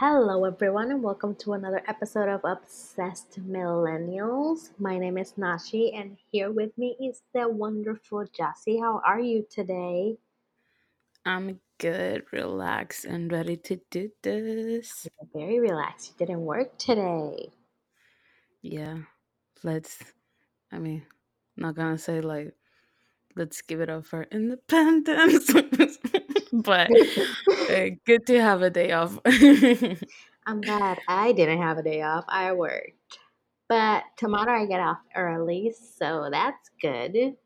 Hello, everyone, and welcome to another episode of Obsessed Millennials. My name is Nashi, and here with me is the wonderful Jassy. How are you today? I'm good, relaxed, and ready to do this. You're very relaxed. You didn't work today. Yeah, let's. I mean, not gonna say like, let's give it up for independence, but uh, good to have a day off. I'm glad I didn't have a day off. I worked. But tomorrow I get off early, so that's good.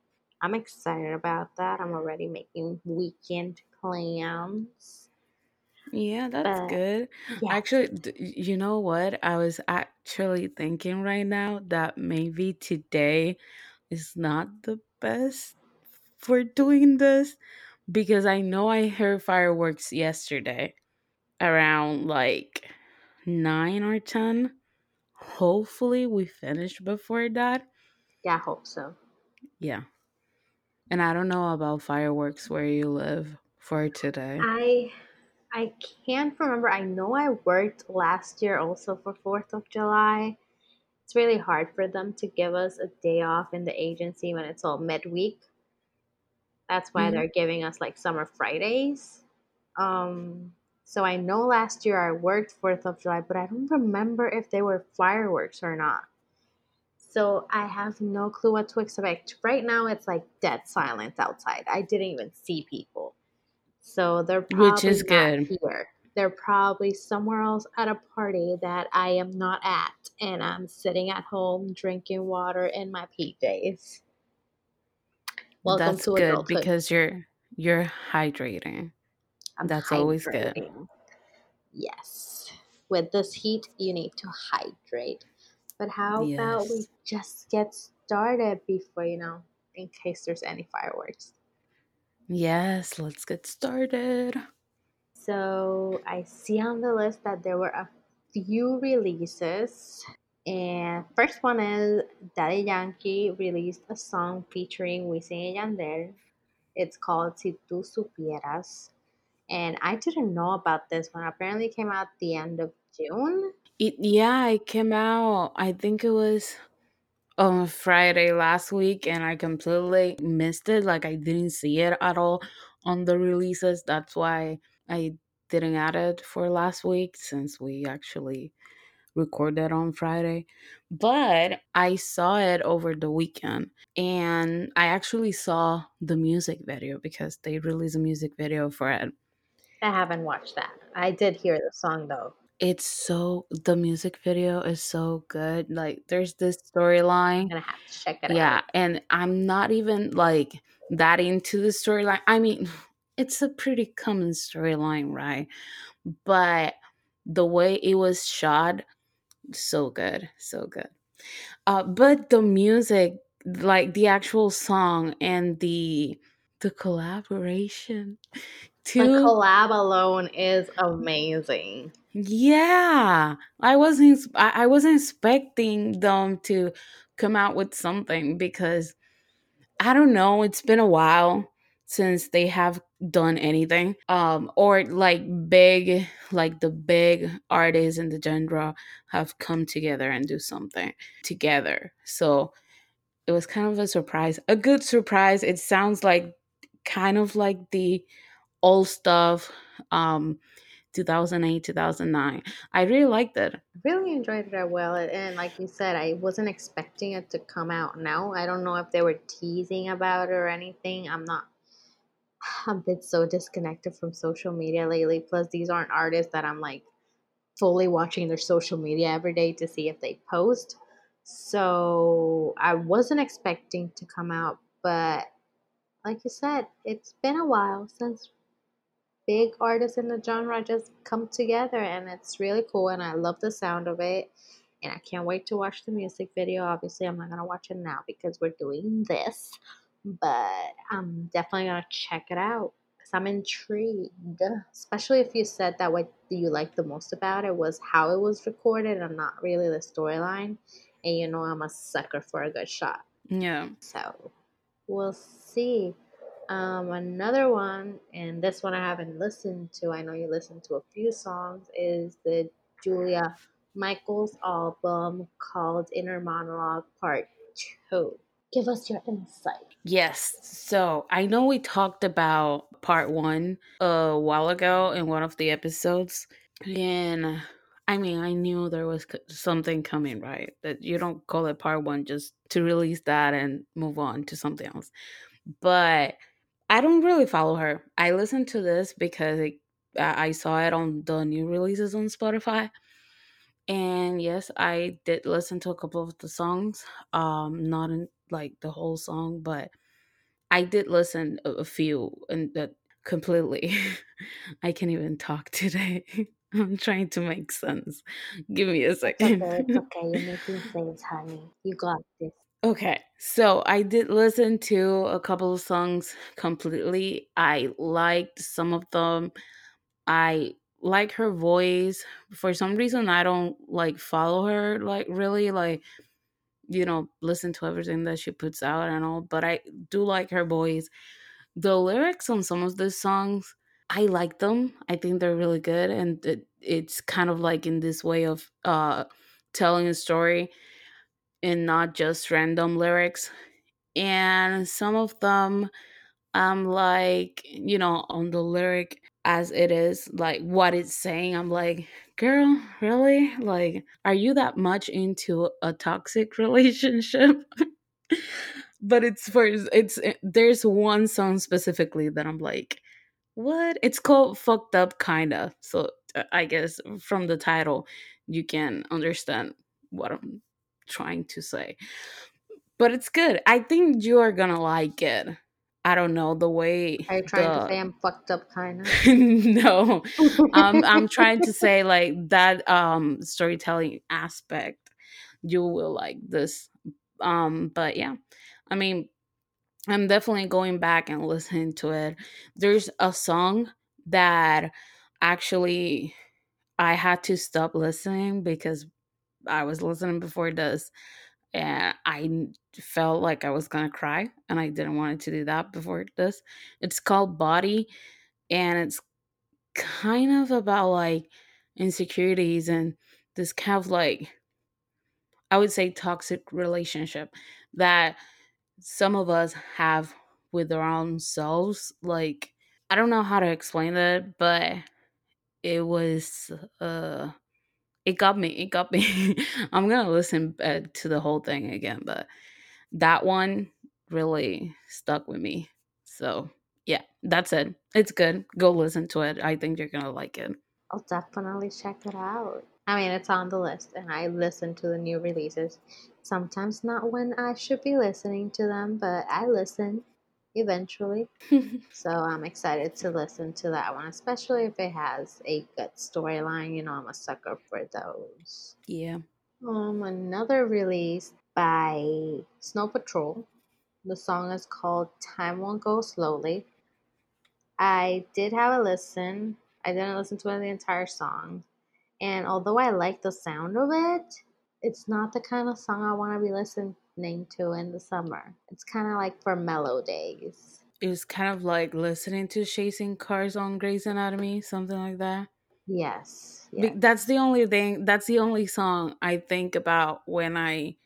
I'm excited about that. I'm already making weekend plans. yeah, that's But good. yeah, Actually, you know what? I was actually thinking right now that maybe today is not the best for doing this because I know I heard fireworks yesterday around like 9 or 10. Hopefully, we finish before that. yeah, I hope so. Yeah. And I don't know about fireworks where you live for today. I I can't remember. I know I worked last year also for 4th of July. It's really hard for them to give us a day off in the agency when it's all midweek. That's why Mhm. they're giving us like summer Fridays. Um, so I know last year I worked 4th of July, but I don't remember if they were fireworks or not. So I have no clue what to expect. Right now it's like dead silence outside. I didn't even see people. So they're probably Which is not good. here. They're probably somewhere else at a party that I am not at, and I'm sitting at home drinking water in my PJs. Welcome That's to good adulthood. because you're you're hydrating. I'm That's always good. Yes. With this heat, you need to hydrate. But how about we just get started before, you know, in case there's any fireworks? Yes, let's get started. So I see on the list that there were a few releases. And first one is Daddy Yankee released a song featuring Wisin and Yandel. It's called Si Tu Supieras. And I didn't know about this one. Apparently came out the end of June. It, yeah, it came out. I think it was on Friday last week, and I completely missed it. Like I didn't see it at all on the releases. That's why I didn't add it for last week since we actually recorded on Friday. But I saw it over the weekend, and I actually saw the music video because they released a music video for it. I haven't watched that. I did hear the song though. It's so the music video is so good. Like there's this I'm storyline gonna have to check it Yeah, out. and I'm not even like that into the storyline. I mean, it's a pretty common storyline, right? But the way it was shot, so good, so good. Uh, but the music, like the actual song and the the collaboration, The collab alone is amazing. Yeah, I wasn't. I, I wasn't expecting them to come out with something because I don't know. It's been a while since they have done anything. Um, or like big, like the big artists in the genre have come together and do something together. So it was kind of a surprise, a good surprise. It sounds like kind of like the old stuff, um, 2008, 2009. I really liked it. Really enjoyed it as well. And like you said, I wasn't expecting it to come out now. I don't know if they were teasing about it or anything. I'm not I've been so disconnected from social media lately. Plus, these aren't artists that I'm like fully watching their social media every day to see if they post. So I wasn't expecting to come out, but like you said, it's been a while since big artists in the genre just come together and it's really cool and I love the sound of it and I can't wait to watch the music video. Obviously, I'm not going to watch it now because we're doing this, but I'm definitely going to check it out cuz I'm intrigued. Especially if you said that what you liked the most about it was how it was recorded and not really the storyline. And you know I'm a sucker for a good shot. Yeah. So, we'll see. Um, another one, and this one I haven't listened to. I know you listened to a few songs. Is the Julia Michaels album called Inner Monologue Part Two? Give us your insight. Yes. So I know we talked about part one a while ago in one of the episodes. And I mean, I knew there was something coming, right? That you don't call it part one just to release that and move on to something else. But I don't really follow her. I listened to this because it, I I saw it on the new releases on Spotify. And yes, I did listen to a couple of the songs. Um, not in like the whole song, but I did listen a, a few and that completely. I can't even talk today. I'm trying to make sense. Give me a It's okay. second. It's okay. You're making sense, honey. You got this. okay, so I did listen to a couple of songs completely. I liked some of them. I like her voice. For some reason, I don't like follow her like really like you know listen to everything that she puts out and all, but I do like her voice. The lyrics on some of the songs i like them. I think they're really good and it, it's kind of like in this way of uh telling a story and not just random lyrics. And some of them i'm like you know on the lyric as it is like what it's saying i'm like girl really like are you that much into a toxic relationship but it's for it's there's one song specifically that i'm like what? It's called Fucked Up Kinda. So uh, I guess from the title, you can understand what I'm trying to say. But it's good. I think you are gonna like it. I don't know the way Are you trying to say I'm fucked up, kinda? no, um, I'm trying to say like that um storytelling aspect. You will like this. Um, but yeah, I mean, I'm definitely going back and listening to it. There's a song that actually I had to stop listening because I was listening before this and I felt like I was gonna cry and I didn't want to do that before this. It's called Body and it's kind of about like insecurities and this kind of like I would say toxic relationship that some of us have with our own selves. Like, I don't know how to explain that, but it was, uh, it got me. It got me. I'm gonna listen uh, to the whole thing again, but that one really stuck with me. So, yeah, that's it. It's good. Go listen to it. I think you're gonna like it. I'll definitely check it out. I mean, it's on the list, and I listen to the new releases. Sometimes not when I should be listening to them, but I listen eventually. So I'm excited to listen to that one, especially if it has a good storyline. You know, I'm a sucker for those. yeah. Um, another release by Snow Patrol. The song is called Time Won't Go Slowly. I did have a listen. I didn't listen to the entire song. And although I like the sound of it, it's not the kind of song I want to be listening to in the summer. It's kind of like for mellow days. It was kind of like listening to Chasing Cars on Grey's Anatomy, something like that. Yes, yes. That's the only thing. That's the only song I think about when I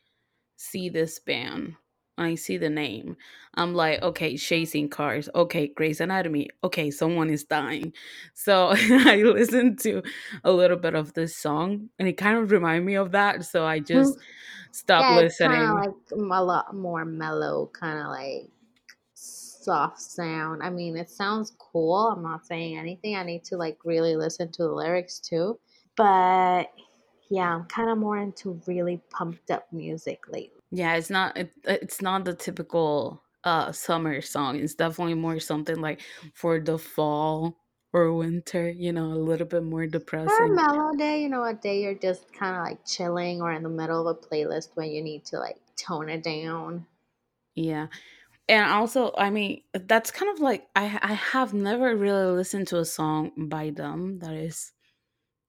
see this band. I see the name, I'm like, okay, chasing cars. Okay, Grey's Anatomy. Okay, someone is dying. So I listened to a little bit of this song, and it kind of reminded me of that. So I hmm. just stopped yeah, it's kind of listening. like a lot more mellow, kind of like soft sound. I mean, it sounds cool. I'm not saying anything. I need to like really listen to the lyrics too. But yeah, I'm kind of more into really pumped up music lately. Yeah, it's not. It, it's not the typical uh summer song. It's definitely more something like for the fall or winter. You know, a little bit more For a depressing. mellow day, you know, a day you're just kind of like chilling or in the middle of a playlist when you need to like tone it down. Yeah. And also, I mean, that's kind of like I I have never really listened to a song by them that is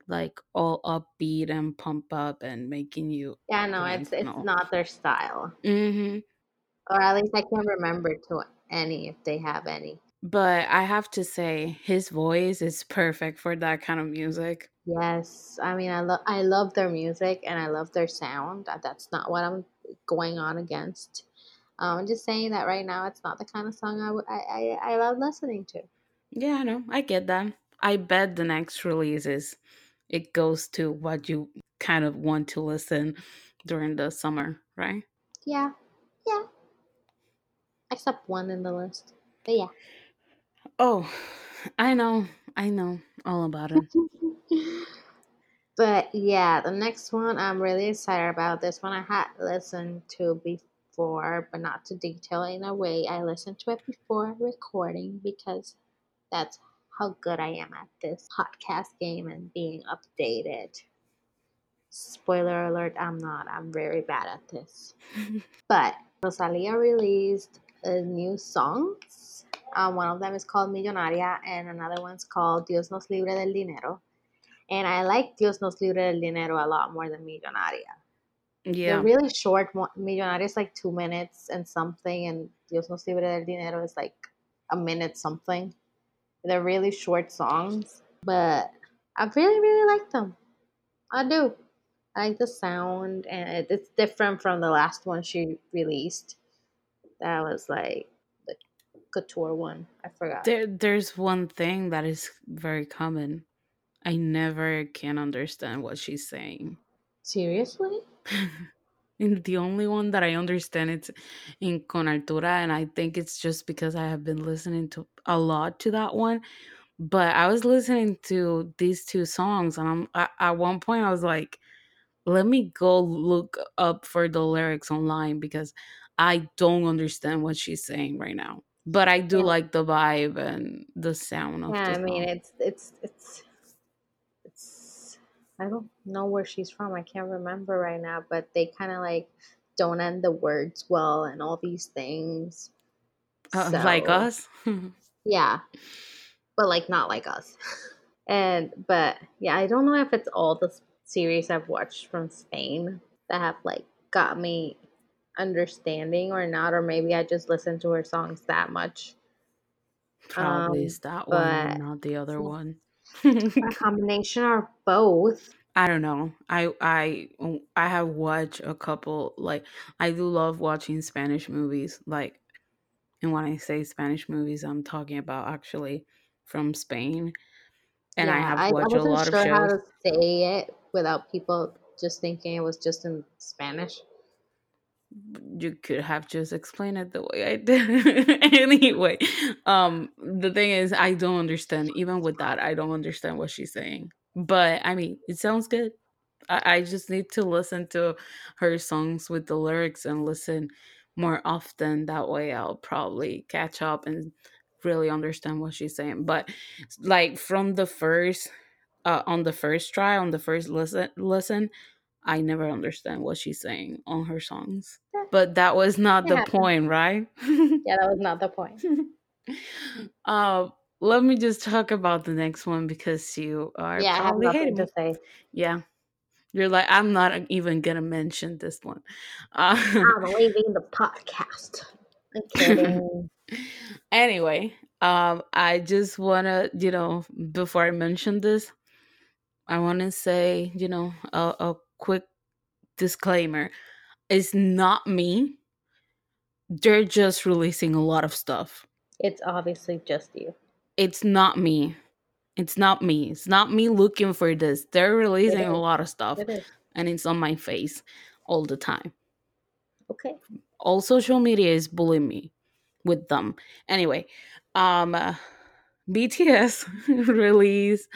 like all upbeat and pump up and making you Yeah, no, it's it's all. not their style, hmm or at least I can't remember to any if they have any. But I have to say, his voice is perfect for that kind of music. Yes, I mean I love I love their music and I love their sound. That's not what I'm going on against. Um, I'm just saying that right now it's not the kind of song I, w- I, I, I love listening to. Yeah, I know. I get that. I bet the next release is it goes to what you kind of want to listen during the summer, right? Yeah, yeah. Except one in the list, but yeah. Oh, I know. I know all about it. But yeah, the next one I'm really excited about. This one I had listened to before, but not to detail in a way. I listened to it before recording because that's how good I am at this podcast game and being updated. Spoiler alert, I'm not. I'm very bad at this. But Rosalia released uh, new songs. Um, one of them is called Millonaria, and another one's called Dios nos libre del dinero. And I like Dios nos libre del dinero a lot more than Millonaria. Yeah. They're really short. Millonaria is like two minutes and something, and Dios nos libre del dinero is like a minute something. They're really short songs, but I really, really like them. I do. I like the sound, and it's different from the last one she released. That was like the couture one. I forgot. There, there's one thing that is very common. I never can understand what she's saying. Seriously? and the only one that I understand it's in Con Altura, and I think it's just because I have been listening to a lot to that one. But I was listening to these two songs, and I'm I, at one point I was like, "Let me go look up for the lyrics online because I don't understand what she's saying right now." But I do Yeah. like the vibe and the sound of Yeah, I mean it's it's it's I don't know where she's from. I can't remember right now, but they kind of like don't end the words well and all these things. Uh, like us. Yeah, but like not like us. And but yeah, I don't know if it's all the series I've watched from Spain that have like got me understanding or not, or maybe I just listen to her songs that much. Probably Um, is that one not the other one. A combination of both. I don't know. I I I have watched a couple like I do love watching Spanish movies like and when I say Spanish movies I'm talking about actually from Spain and I Yeah, have I, I watched a lot of sure how shows. to say it without people just thinking it was just in Spanish. You could have just explained it the way I did. anyway, um the thing is I don't understand even with that I don't understand what she's saying. But I mean, it sounds good. I, I just need to listen to her songs with the lyrics and listen more often. That way, I'll probably catch up and really understand what she's saying. But like from the first, uh, on the first try, on the first listen, listen, I never understand what she's saying on her songs. But that was not it the point, right? Yeah, that was not the point. uh, let me just talk about the next one because you are Yeah, I have hating to say. Yeah, You're like, I'm not even gonna mention this one. Uh, I'm leaving the podcast. I'm kidding. anyway, um, I just wanna, you know, before I mention this, I wanna say, you know, a, a quick disclaimer. It's not me. They're just releasing a lot of stuff. It's obviously just you. It's not me. It's not me. It's not me looking for this. They're releasing a lot of stuff It and it's on my face all the time. Okay. all social media is bullying me with them. Anyway, um uh, BTS released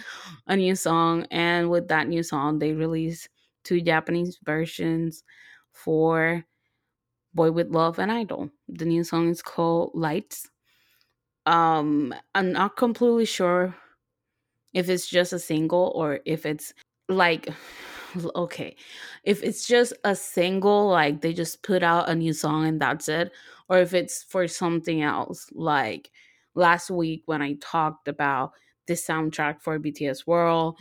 a new song and with that new song they released two Japanese versions for Boy with Luv and Idol. The new song is called Lights. Um I'm not completely sure if it's just a single or if it's like okay if it's just a single like they just put out a new song and that's it or if it's for something else like last week when i talked about the soundtrack for bts world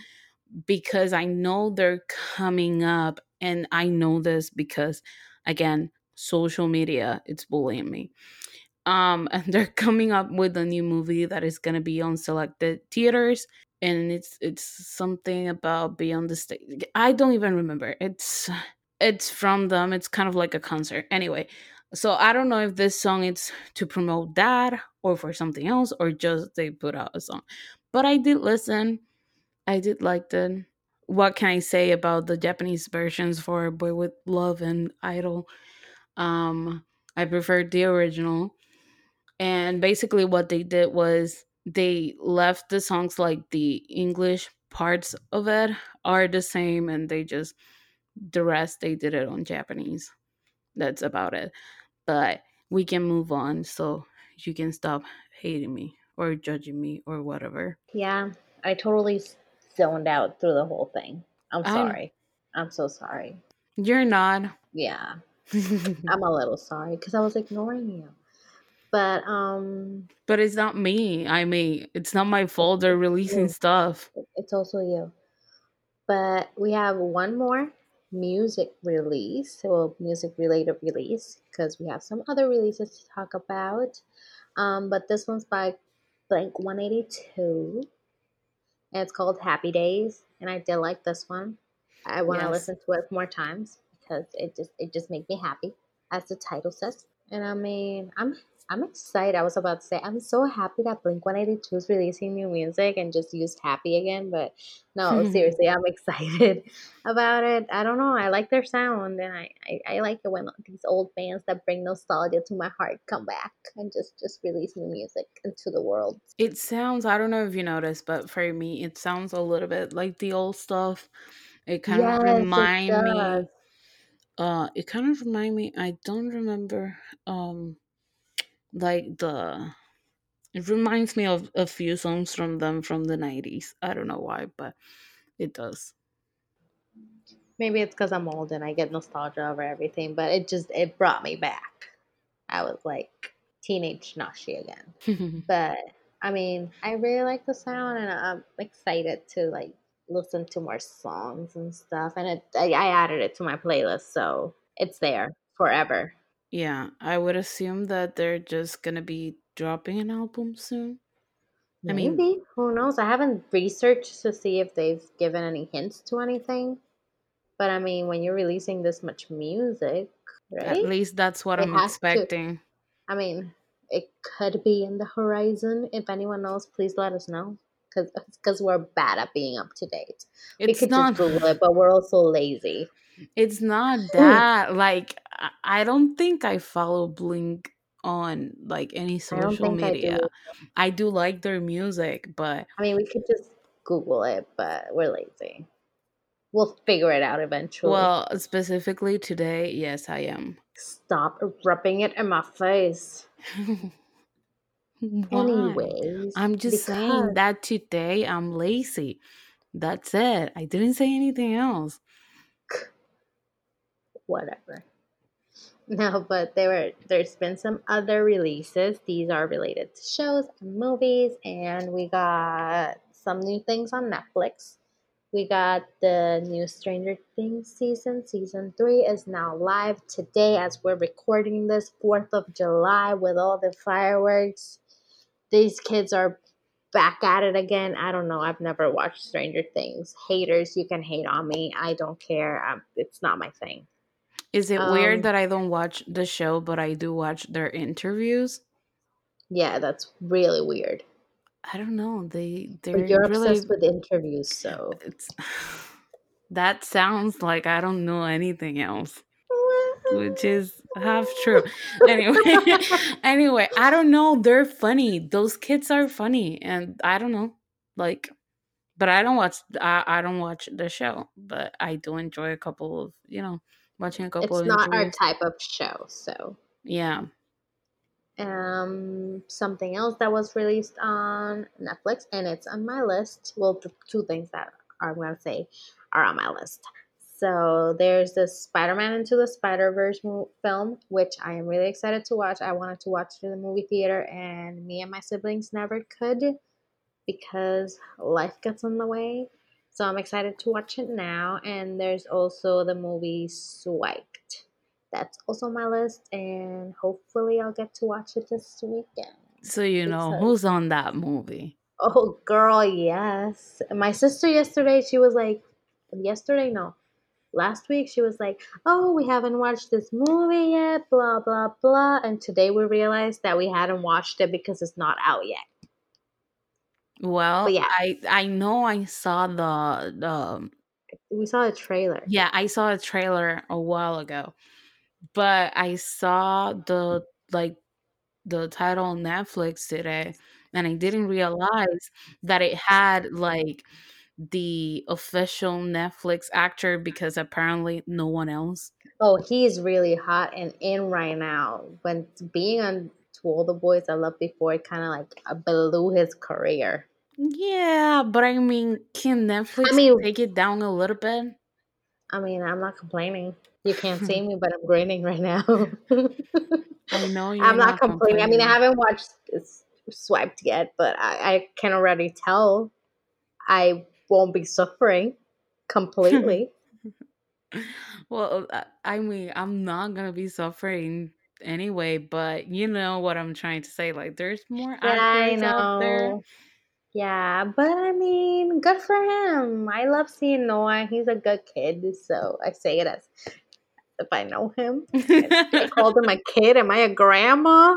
because i know they're coming up and i know this because again social media it's bullying me Um, and they're coming up with a new movie that is gonna be on selected theaters, and it's it's something about Beyond the Stage. I don't even remember. It's it's from them. It's kind of like a concert. Anyway, so I don't know if this song is to promote that or for something else or just they put out a song. But I did listen. I did like it. What can I say about the Japanese versions for Boy with Luv and Idol? Um, I preferred the original. And basically, what they did was they left the songs like the English parts of it are the same, and they just the rest they did it on Japanese. That's about it. But we can move on so you can stop hating me or judging me or whatever. Yeah, I totally zoned out through the whole thing. I'm sorry. I'm so sorry. you're not. Yeah, I'm a little sorry because I was ignoring you. But um, but it's not me. I mean, it's not my fault they're releasing you. stuff. It's also you. But we have one more music release, well, music related release, because we have some other releases to talk about. Um, but this one's by Blink 182, and it's called Happy Days. And I did like this one. I want to Yes. listen to it more times because it just it just made me happy, as the title says. And I mean, I'm I'm excited. I was about to say I'm so happy that Blink 182 is releasing new music and just used happy again. But no, seriously, I'm excited about it. I don't know. I like their sound, and I, I, I like it when these old bands that bring nostalgia to my heart come back and just just release new music into the world. it sounds, I don't know if you noticed, but for me, it sounds a little bit like the old stuff. It kind of Yes, it remind me uh it kind of remind me I don't remember um like the it reminds me of a few songs from them from the 90s. I don't know why, but it does. Maybe it's because I'm old and I get nostalgia over everything, but it just it brought me back. I was like teenage Nashi again. But I mean, I really like the sound, and I'm excited to like listen to more songs and stuff. And it, I, I added it to my playlist, so it's there forever. Yeah, I would assume that they're just to be dropping an album soon. I mean, Maybe who knows? I haven't researched to see if they've given any hints to anything. But I mean, when you're releasing this much music, at least that's what It I'm has to. expecting. I mean, it could be in the horizon. If anyone knows, please let us know. Because because we're bad at being up to date. We It's could just not Google it, but we're also lazy. It's not that like I don't think I follow Blink on like any social think I media. do. I do like their music, but I mean, we could just Google it, but we're lazy. We'll figure it out eventually. well, specifically today, yes, I am. Stop rubbing it in my face. Anyways, I'm just saying that today I'm lazy. That's it. I didn't say anything else. Whatever. No, but there were there's been some other releases. These are related to shows and movies, and we got some new things on Netflix. We got the new Stranger Things season. Season three is now live today as we're recording this, 4th of July, with all the fireworks. These kids are back at it again. I don't know. I've never watched Stranger Things. Haters, you can hate on me. I don't care. Um it's not my thing. Is it weird Um, that I don't watch the show, but I do watch their interviews? yeah, that's really weird. I don't know. They they're you're really obsessed with interviews, so. it's that sounds like I don't know anything else, which is half true. Anyway, anyway, I don't know. They're funny. Those kids are funny, and I don't know, like, but I don't watch. I I don't watch the show, but I do enjoy a couple of you know watching a couple it's not our type of show, so. Yeah, Um, something else that was released on Netflix, and it's on my list. Well, the two things that I'm gonna say are on my list. So there's the Spider-Man into the Spider-Verse mo- film, which I am really excited to watch. I wanted to watch it in the movie theater, and me and my siblings never could because life gets in the way. So I'm excited to watch it now. And there's also the movie Swiped. that's also on my list, and hopefully I'll get to watch it this weekend. So you know Because- who's on that movie. Oh, girl, yes. My sister yesterday, she was like, yesterday, no, last week, she was like, oh, we haven't watched this movie yet, blah, blah, blah. And today we realized that we hadn't watched it because it's not out yet. Well, But yeah. I I know I saw the the We saw a trailer. yeah I saw a trailer a while ago, but I saw the like the title on Netflix today, and I didn't realize that it had like the official Netflix actor because apparently no one else. Oh, he's really hot and in right now. When being on To All the Boys I Loved Before, it kind of like uh, blew his career. Yeah, but I mean, can Netflix mean- take it down a little bit? I mean, I'm not complaining. You can't see me, but I'm grinning right now. I know you're I'm not complaining. I mean, I haven't watched Swiped yet, but I, I can already tell I won't be suffering completely. Well, uh, I mean, I'm not gonna be suffering anyway, but you know what I'm trying to say. Like, there's more yeah, I actors out there. Yeah, but I mean, good for him. I love seeing Noah. He's a good kid, so I say it as if I know him. I called him a kid. Am I a grandma?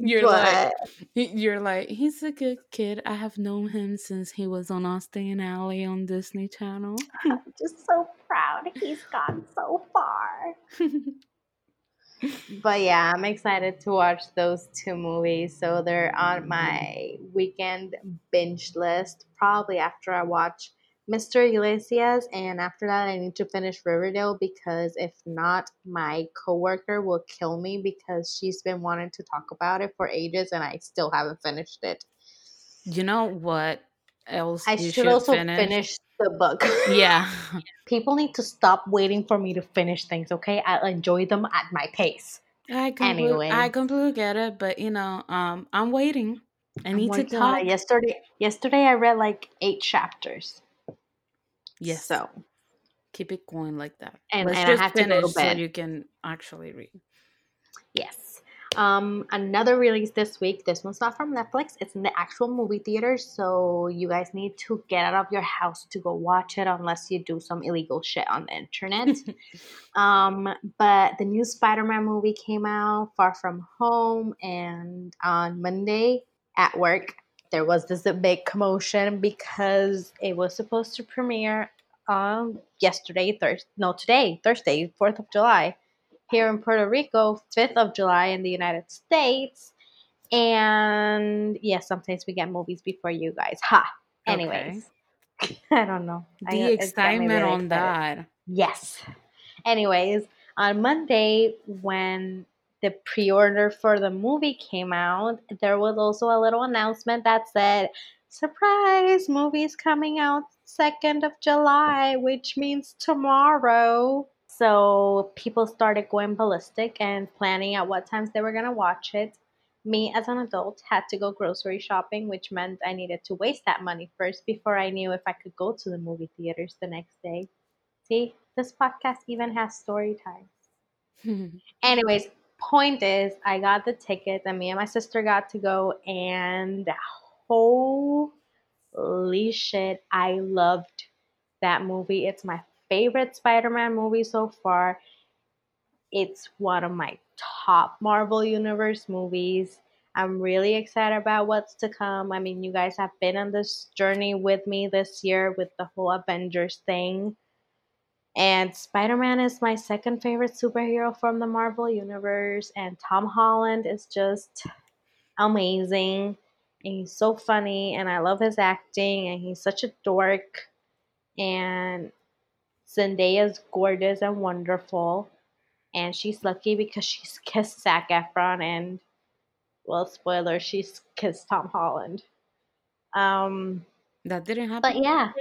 you're like, you're like, he's a good kid. I have known him since he was on Austin Ally on Disney Channel. I'm just so proud. He's gone so far. But yeah, I'm excited to watch those two movies. So they're on my weekend binge list. Probably after I watch Mr. Iglesias, and after that, I need to finish Riverdale because if not, my coworker will kill me because she's been wanting to talk about it for ages, and I still haven't finished it. you know what else I you should, also finish? finish the book. Yeah. People need to stop waiting for me to finish things, okay? I'll enjoy them at my pace. I completely, Anyway. I completely get it, but you know, um, I'm waiting. I need to it. talk. Yesterday, yesterday I read like eight chapters. Yes, So keep it going like that. And- Let's and I just have to go to finish so you can actually read. yes. Um, another release this week. This one's not from Netflix. It's in the actual movie theaters. So you guys need to get out of your house to go watch it, unless you do some illegal shit on the internet. um, but the new Spider-Man movie came out, Far From Home, and on Monday at work there was this big commotion because it was supposed to premiere um yesterday, Thursday, no today, Thursday, Fourth of July, here in Puerto Rico, fifth of July in the United States, and yeah, sometimes we get movies before you guys. Ha. Anyways, I don't know. The uh, got me excitement really on that. Yes. Anyways, on Monday, when the pre order for the movie came out, there was also a little announcement that said, Surprise, movie's coming out 2nd of July, which means tomorrow. So people started going ballistic and planning at what times they were going to watch it. Me, as an adult, had to go grocery shopping, which meant I needed to waste that money first before I knew if I could go to the movie theaters the next day. See, this podcast even has story time. Anyways, point is, I got the tickets, and me and my sister got to go, and holy shit, I loved that movie. It's my favorite Spider Man movie so far. It's one of my top Marvel Universe movies. I'm really excited about what's to come. I mean, you guys have been on this journey with me this year with the whole Avengers thing. And Spider Man is my second favorite superhero from the Marvel Universe. And Tom Holland is just amazing. And he's so funny. And I love his acting. And he's such a dork. And Zendaya's gorgeous and wonderful. And she's lucky because she's kissed Zac Efron. And, well, spoiler, she's kissed Tom Holland. Um, that didn't happen. but yeah.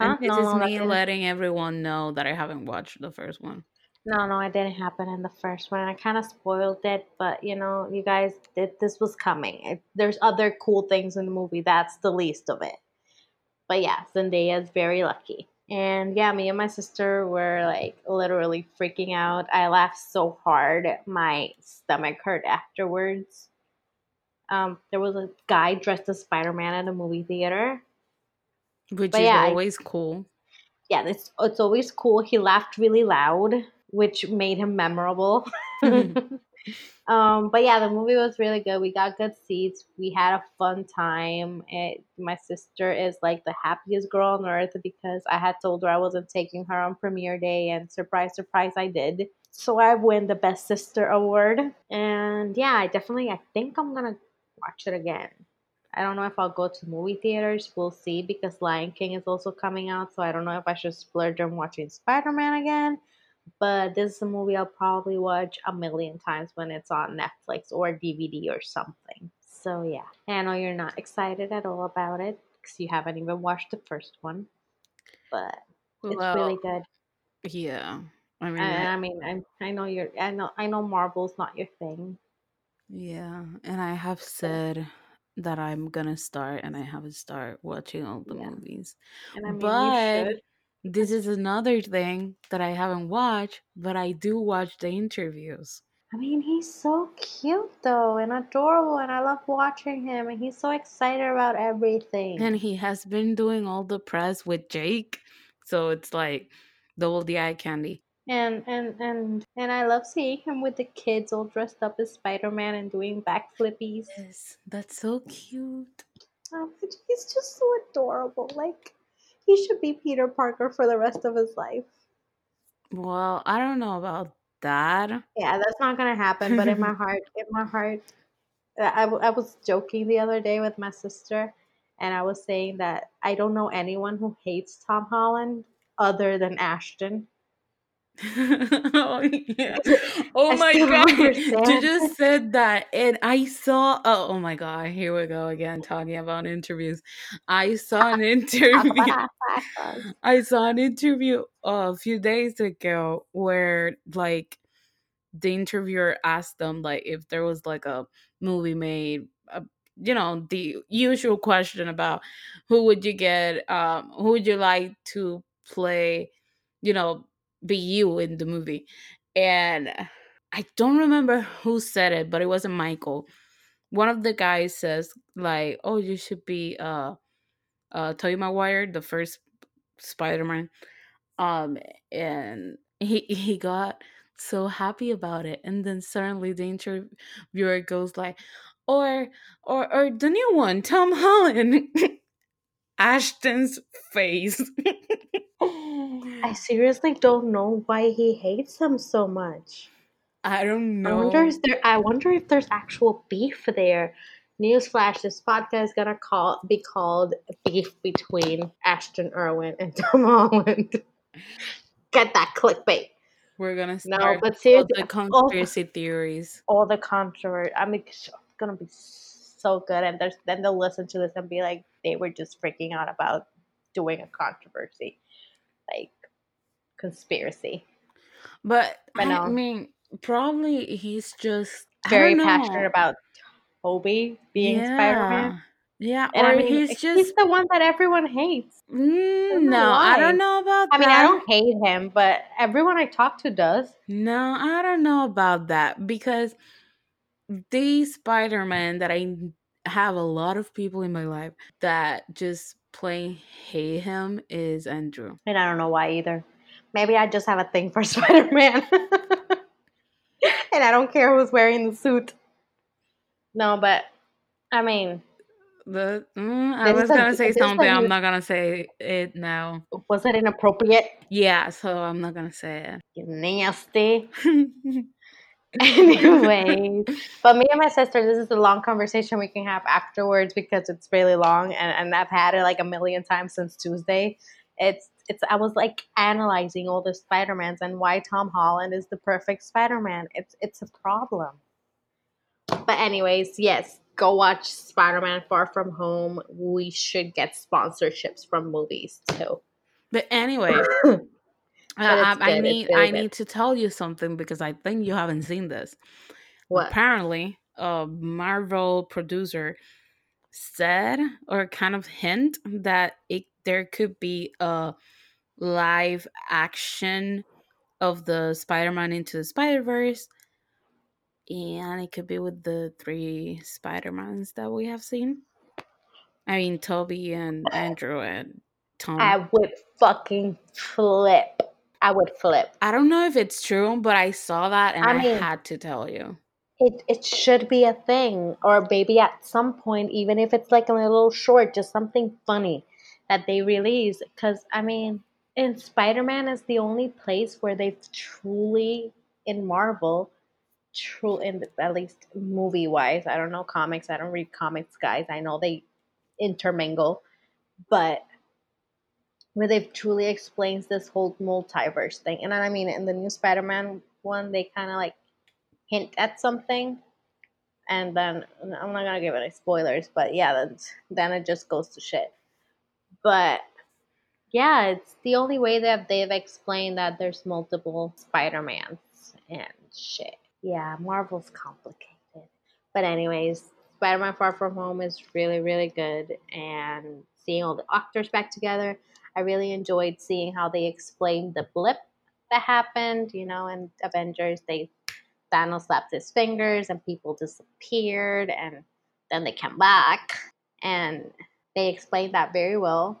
Huh? This No, is no, me letting everyone know that I haven't watched the first one. No, no, it didn't happen in the first one. I kind of spoiled it, but you know, you guys, it, this was coming. It, there's other cool things in the movie. That's the least of it. But yeah, Zendaya is very lucky. And yeah, me and my sister were like literally freaking out. I laughed so hard, my stomach hurt afterwards. Um, there was a guy dressed as Spider Man at a movie theater. which But is yeah, I, always cool. yeah, it's it's always cool. He laughed really loud, which made him memorable. um, but yeah, the movie was really good. We got good seats. We had a fun time. It, my sister is like the happiest girl on earth because I had told her I wasn't taking her on premiere day, and surprise, surprise, I did. So I win the best sister award. And yeah, I definitely, I think I'm gonna watch it again. I don't know if I'll go to movie theaters. We'll see because Lion King is also coming out. So I don't know if I should splurge on watching Spider Man again. But this is a movie I'll probably watch a million times when it's on Netflix or DVD or something. So yeah. I know you're not excited at all about it because you haven't even watched the first one. But it's really good. yeah. I mean, I, I mean, I'm, I know you're I know I know Marvel's not your thing. yeah, and I have said that I'm gonna start, and I haven't start watching all the yeah. movies. And I mean, you But should. This is another thing that I haven't watched, but I do watch the interviews. I mean, he's so cute though and adorable, and I love watching him. And he's so excited about everything. And he has been doing all the press with Jake, so it's like double the eye candy. And and and and I love seeing him with the kids all dressed up as Spider Man and doing backflippies. Yes, that's so cute. Um, he's just so adorable. Like he should be Peter Parker for the rest of his life. Well, I don't know about that. Yeah, that's not gonna happen. But in my heart, in my heart, I, I was joking the other day with my sister, and I was saying that I don't know anyone who hates Tom Holland other than Ashton. oh yeah. Oh my god. You just said that and I saw oh, oh my god, here we go again talking about interviews. I saw an interview I saw an interview a few days ago where like the interviewer asked them like if there was like a movie made uh, you know the usual question about who would you get um who would you like to play you know be you in the movie and i don't remember who said it but it wasn't michael. One of the guys says like oh you should be uh uh Tobey Maguire the first Spider-Man. Um and he he got so happy about it and then suddenly the interviewer goes like or or or the new one tom holland. Ashton's face I seriously don't know why he hates them so much. i don't I wonder know there I wonder if there's actual beef there. Newsflash, this podcast is gonna call be called Beef Between Ashton Irwin and Tom Holland. Get that clickbait. we're gonna start No, start but all seriously, the all, conspiracy theories all the controversy. I mean, it's gonna be so good, and there's then they'll listen to this and be like, they were just freaking out about doing a controversy, like conspiracy. but But i mean probably he's just very passionate about Tobey being Spider Man. yeah yeah And I or mean, he's he's just the one that everyone hates. Mm, no, I don't know about that. I mean, I don't hate him, but everyone I talk to does. No, I don't know about that because the Spider Man that I have a lot of people in my life that just plain hate him is Andrew. And I don't know why either. Maybe I just have a thing for Spider Man. and I don't care who's wearing the suit. No, but I mean, The mm, I was gonna say something. I'm not gonna say it now. Was it inappropriate? Yeah, so I'm not gonna say it. You nasty. it. Anyways, but me and my sister, this is a long conversation we can have afterwards because it's really long, and, and I've had it like a million times since Tuesday. It's it's I was like analyzing all the Spider Mans and why Tom Holland is the perfect Spider Man. It's it's a problem. But anyways, yes, go watch Spider Man Far From Home. We should get sponsorships from movies too. but anyway, but I, I I good. It's need I good. need to tell you something because I think you haven't seen this. What? apparently a marvel producer said or kind of hint that it there could be a live action of the Spider-Man into the Spider-Verse and it could be with the three Spider-Mans that we have seen. I mean Tobey and Andrew and Tom. I would fucking flip. I would flip. I don't know if it's true, but I saw that and I, I mean- had to tell you. It it should be a thing, or maybe at some point, even if it's like a little short, just something funny that they release. Because I mean, in Spider Man is the only place where they've truly in Marvel, true in at least movie wise. I don't know comics. I don't read comics, guys. I know they intermingle, but where they've truly explains this whole multiverse thing. And I mean, in the new Spider Man one, they kind of like hint at something, and then I'm not gonna give any spoilers, but yeah, then then it just goes to shit. But yeah, it's the only way that they've explained that there's multiple Spider Mans and shit. Yeah, Marvel's complicated. But anyways, Spider Man Far From Home is really, really good, and seeing all the actors back together, I really enjoyed seeing how they explained the blip that happened. You know, in Avengers, they Thanos slapped his fingers and people disappeared and then they came back and they explained that very well.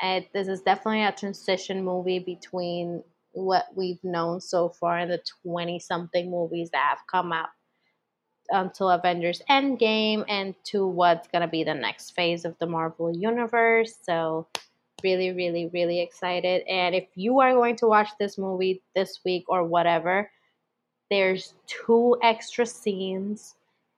And this is definitely a transition movie between what we've known so far in the 20 something movies that have come out until Avengers Endgame and to what's going to be the next phase of the Marvel Universe. So, really, really, really excited. And if you are going to watch this movie this week or whatever, there's two extra scenes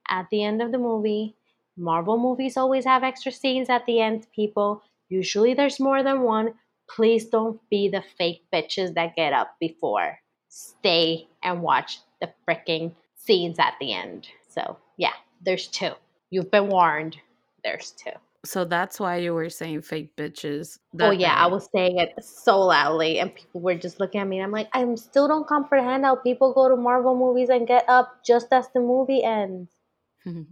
at the end of the movie. Marvel movies always have extra scenes at the end, people. Usually there's more than one. Please don't be the fake bitches that get up before. Stay and watch the freaking scenes at the end. So, yeah, there's two. You've been warned. There's two. So that's why you were saying fake bitches. Oh yeah, I was saying it so loudly, and people were just looking at me. And I'm like, I still don't comprehend how people go to Marvel movies and get up just as the movie ends.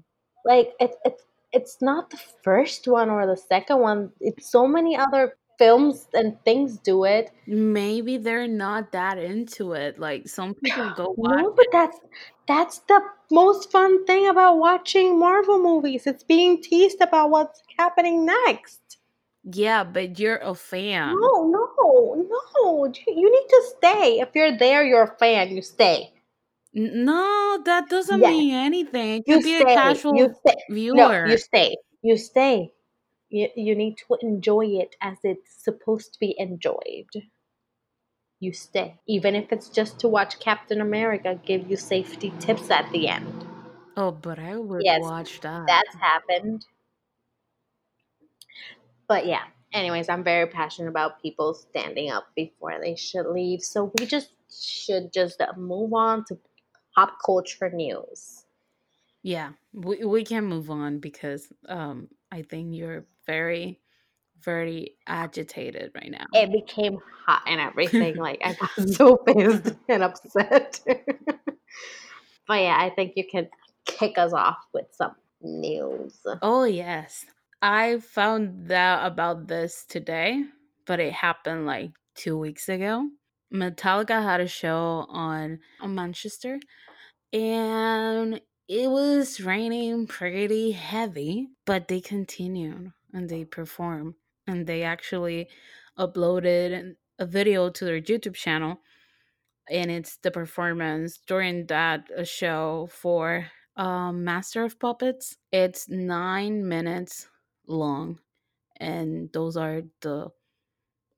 Like it's it's it's not the first one or the second one. It's so many other films and things do it. Maybe they're not that into it. Like some people go watch. No, but that's that's the most fun thing about watching Marvel movies. It's being teased about what's happening next. Yeah, but you're a fan. No, no, no. You you need to stay. If you're there, you're a fan. You stay. No, that doesn't Yes. mean anything. It You could be stay. a casual You stay. viewer. No, you stay. You stay. You, you need to enjoy it as it's supposed to be enjoyed. You stay. Even if it's just to watch Captain America give you safety tips at the end. oh, but I would Yes, watch that. That's happened. But yeah, anyways, I'm very passionate about people standing up before they should leave. So we just should just move on to pop culture news. yeah, we we can move on because um I think you're very very agitated right now. It became hot and everything. like I got so pissed and upset. but yeah, I think you can kick us off with some news. Oh yes. I found out about this today, but it happened like 2 weeks ago. Metallica had a show on, on Manchester and it was raining pretty heavy, but they continued and they performed and they actually uploaded a video to their YouTube channel and it's the performance during that uh, show for um, Master of Puppets. It's nine minutes long, and those are the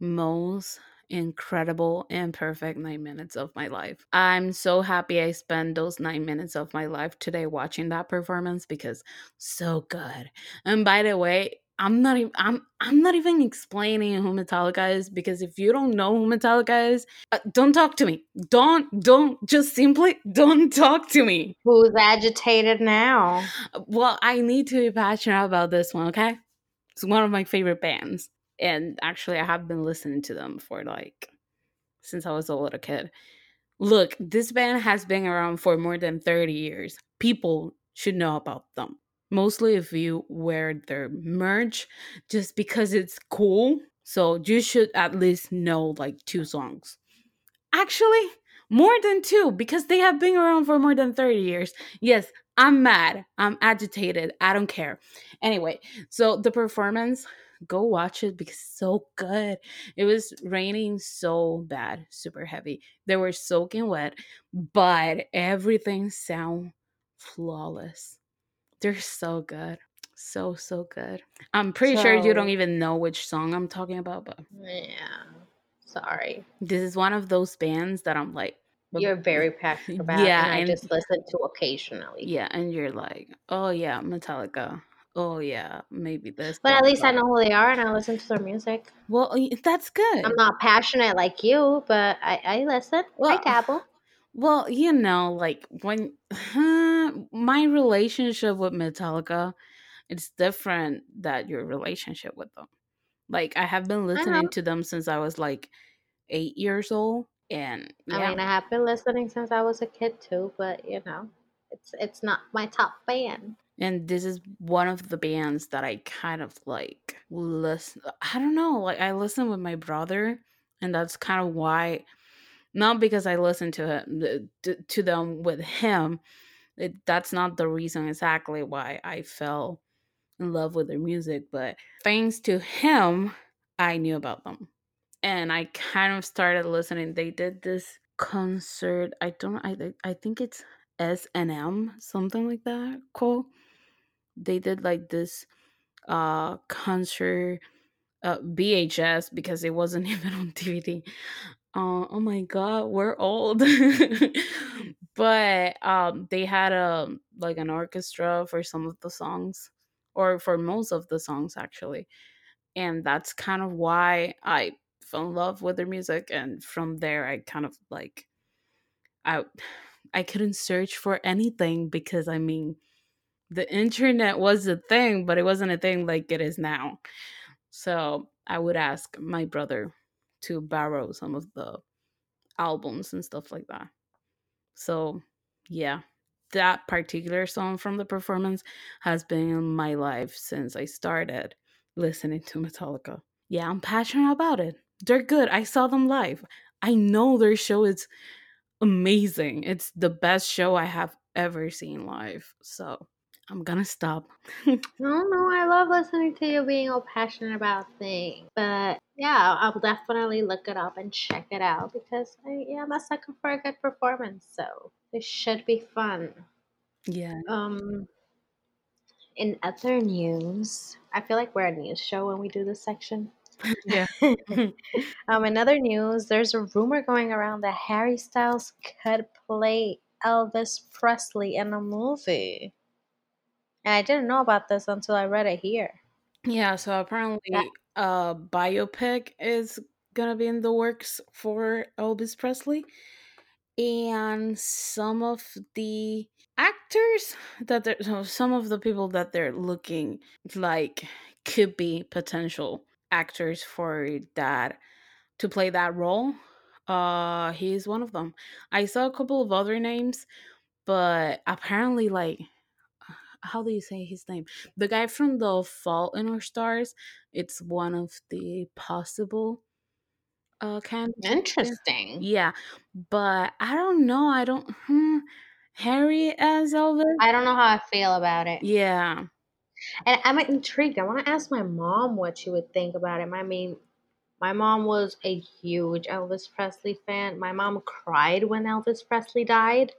most incredible and perfect nine minutes of my life. I'm so happy I spent those nine minutes of my life today watching that performance because so good. And by the way, I'm not even I'm I'm not even explaining who Metallica is because if you don't know who Metallica is, uh, don't talk to me. Don't don't just simply don't talk to me. Who's agitated now? Well, I need to be passionate about this one, okay? It's one of my favorite bands. And actually, I have been listening to them for like since I was a little kid. Look, this band has been around for more than 30 years. People should know about them. Mostly if you wear their merch just because it's cool. So you should at least know like two songs. Actually, more than two because they have been around for more than 30 years. Yes, I'm mad. I'm agitated. I don't care. Anyway, so the performance, go watch it because it's so good. It was raining so bad, super heavy. They were soaking wet, but everything sound flawless. They're so good. So so good. I'm pretty sure you don't even know which song I'm talking about, but yeah. Sorry. this is one of those bands that I'm like, You're very passionate about, yeah, and I and just listen to occasionally. yeah, and you're like, oh yeah, Metallica. Oh yeah, maybe this. But at least I know who they are and I listen to their music. Well, that's good. I'm not passionate like you, but I, I listen. I Well, dabble. well, you know, like when my relationship with Metallica, it's different that your relationship with them. Like I have been listening to them since I was like eight years old, and yeah. I mean, I have been listening since I was a kid too, but you know, it's it's not my top band. And this is one of the bands that I kind of like listen. I don't know, like I listen with my brother, and that's kind of why. Not because I listen to him to, them with him. It, that's not the reason exactly why I fell in love with their music, but thanks to him, I knew about them. And I kind of started listening. They did this concert. I don't I I think it's S and M, something like that. Cool. They did like this uh concert uh VHS because it wasn't even on DVD. Uh, oh my god, we're old. but um they had a like an orchestra for some of the songs or for most of the songs actually and that's kind of why I fell in love with their music. And from there, I kind of like I I couldn't search for anything because I mean the internet was a thing, but it wasn't a thing like it is now. So I would ask my brother to borrow some of the albums and stuff like that. So yeah, that particular song from the performance has been in my life since I started listening to Metallica. Yeah, I'm passionate about it. They're good. I saw them live. I know their show is amazing. It's the best show I have ever seen live. So I'm gonna stop. No, no, I love listening to you being all passionate about things. But yeah, I'll definitely look it up and check it out because I, yeah, I'm a sucker for a good performance, so it should be fun. yeah. Um, in other news, I feel like we're a news show when we do this section. Yeah. um, in other news, there's a rumor going around that Harry Styles could play Elvis Presley in a movie. And I didn't know about this until I read it here. yeah, so apparently a biopic is gonna be in the works for Elvis Presley. and some of the actors that they're so some of the people that they're looking like could be potential actors for that to play that role uh he's one of them i saw a couple of other names but apparently like how do you say his name the guy from the fault in our stars it's one of the possible uh candidates interesting. yeah but I don't know. I don't. Hmm, Harry as Elvis. I don't know how I feel about it. Yeah. And I'm intrigued. I want to ask my mom what she would think about it. I mean, my mom was a huge Elvis Presley fan. My mom cried when Elvis Presley died.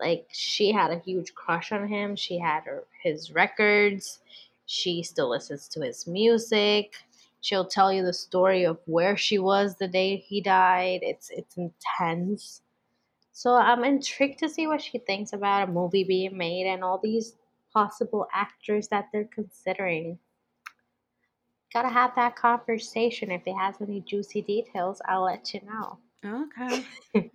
Like she had a huge crush on him. She had her, his records. She still listens to his music. She'll tell you the story of where she was the day he died. It's it's intense. So I'm intrigued to see what she thinks about a movie being made and all these possible actors that they're considering. Gotta have that conversation. If it has any juicy details, I'll let you know. Okay.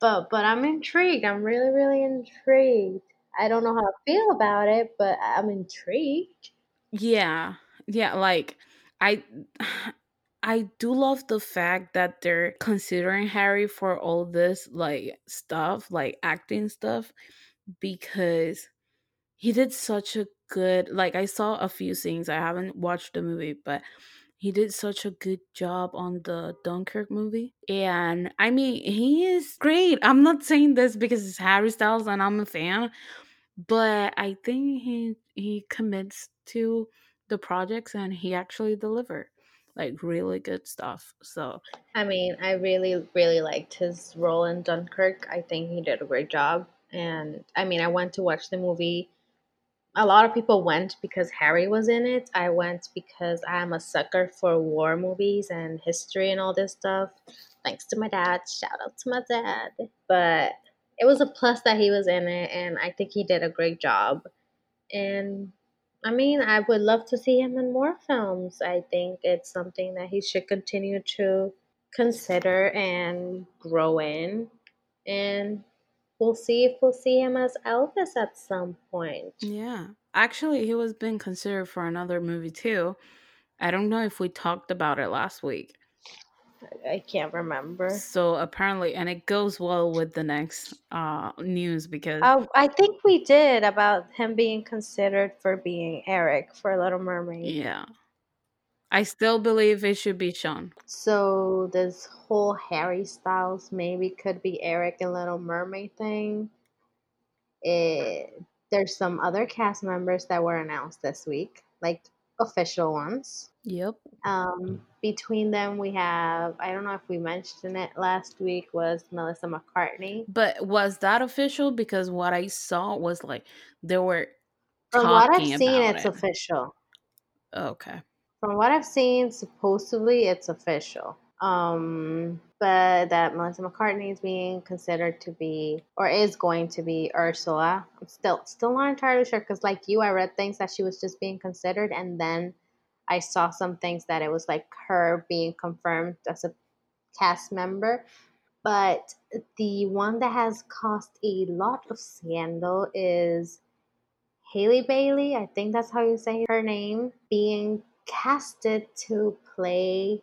But but I'm intrigued. I'm really really intrigued. I don't know how I feel about it, but I'm intrigued. Yeah. Yeah. Like I. I do love the fact that they're considering Harry for all this like stuff, like acting stuff, because he did such a good like I saw a few scenes. I haven't watched the movie, but he did such a good job on the Dunkirk movie. And I mean, he is great. I'm not saying this because it's Harry Styles and I'm a fan, but I think he he commits to the projects and he actually delivered like really good stuff. So I mean, I really, really liked his role in Dunkirk. I think he did a great job. And I mean, I went to watch the movie. A lot of people went because Harry was in it. I went because I'm a sucker for war movies and history and all this stuff. Thanks to my dad. Shout out to my dad. But it was a plus that he was in it, and I think he did a great job. And I mean, I would love to see him in more films. I think it's something that he should continue to consider and grow in. And we'll see if we'll see him as Elvis at some point. yeah, actually, he was being considered for another movie too. I don't know if we talked about it last week. I can't remember. So apparently, and it goes well with the next uh, news because Uh, I think we did about him being considered for being Eric for Little Mermaid. yeah, I still believe it should be Sean. So this whole Harry Styles maybe could be Eric and Little Mermaid thing. It, there's some other cast members that were announced this week, like official ones. Yep. Um, between them, we have I don't know if we mentioned it last week was Melissa McCarthy. But was that official? Because what I saw was like there were From what I've seen, it's it. official. Okay. From what I've seen, supposedly it's official. Um, but that Melissa McCarthy is being considered to be, or is going to be Ursula. I'm still still not entirely sure because, like you, I read things that she was just being considered, and then I saw some things that it was like her being confirmed as a cast member. But the one that has caused a lot of scandal is Haley Bailey, I think that's how you say her name, being casted to play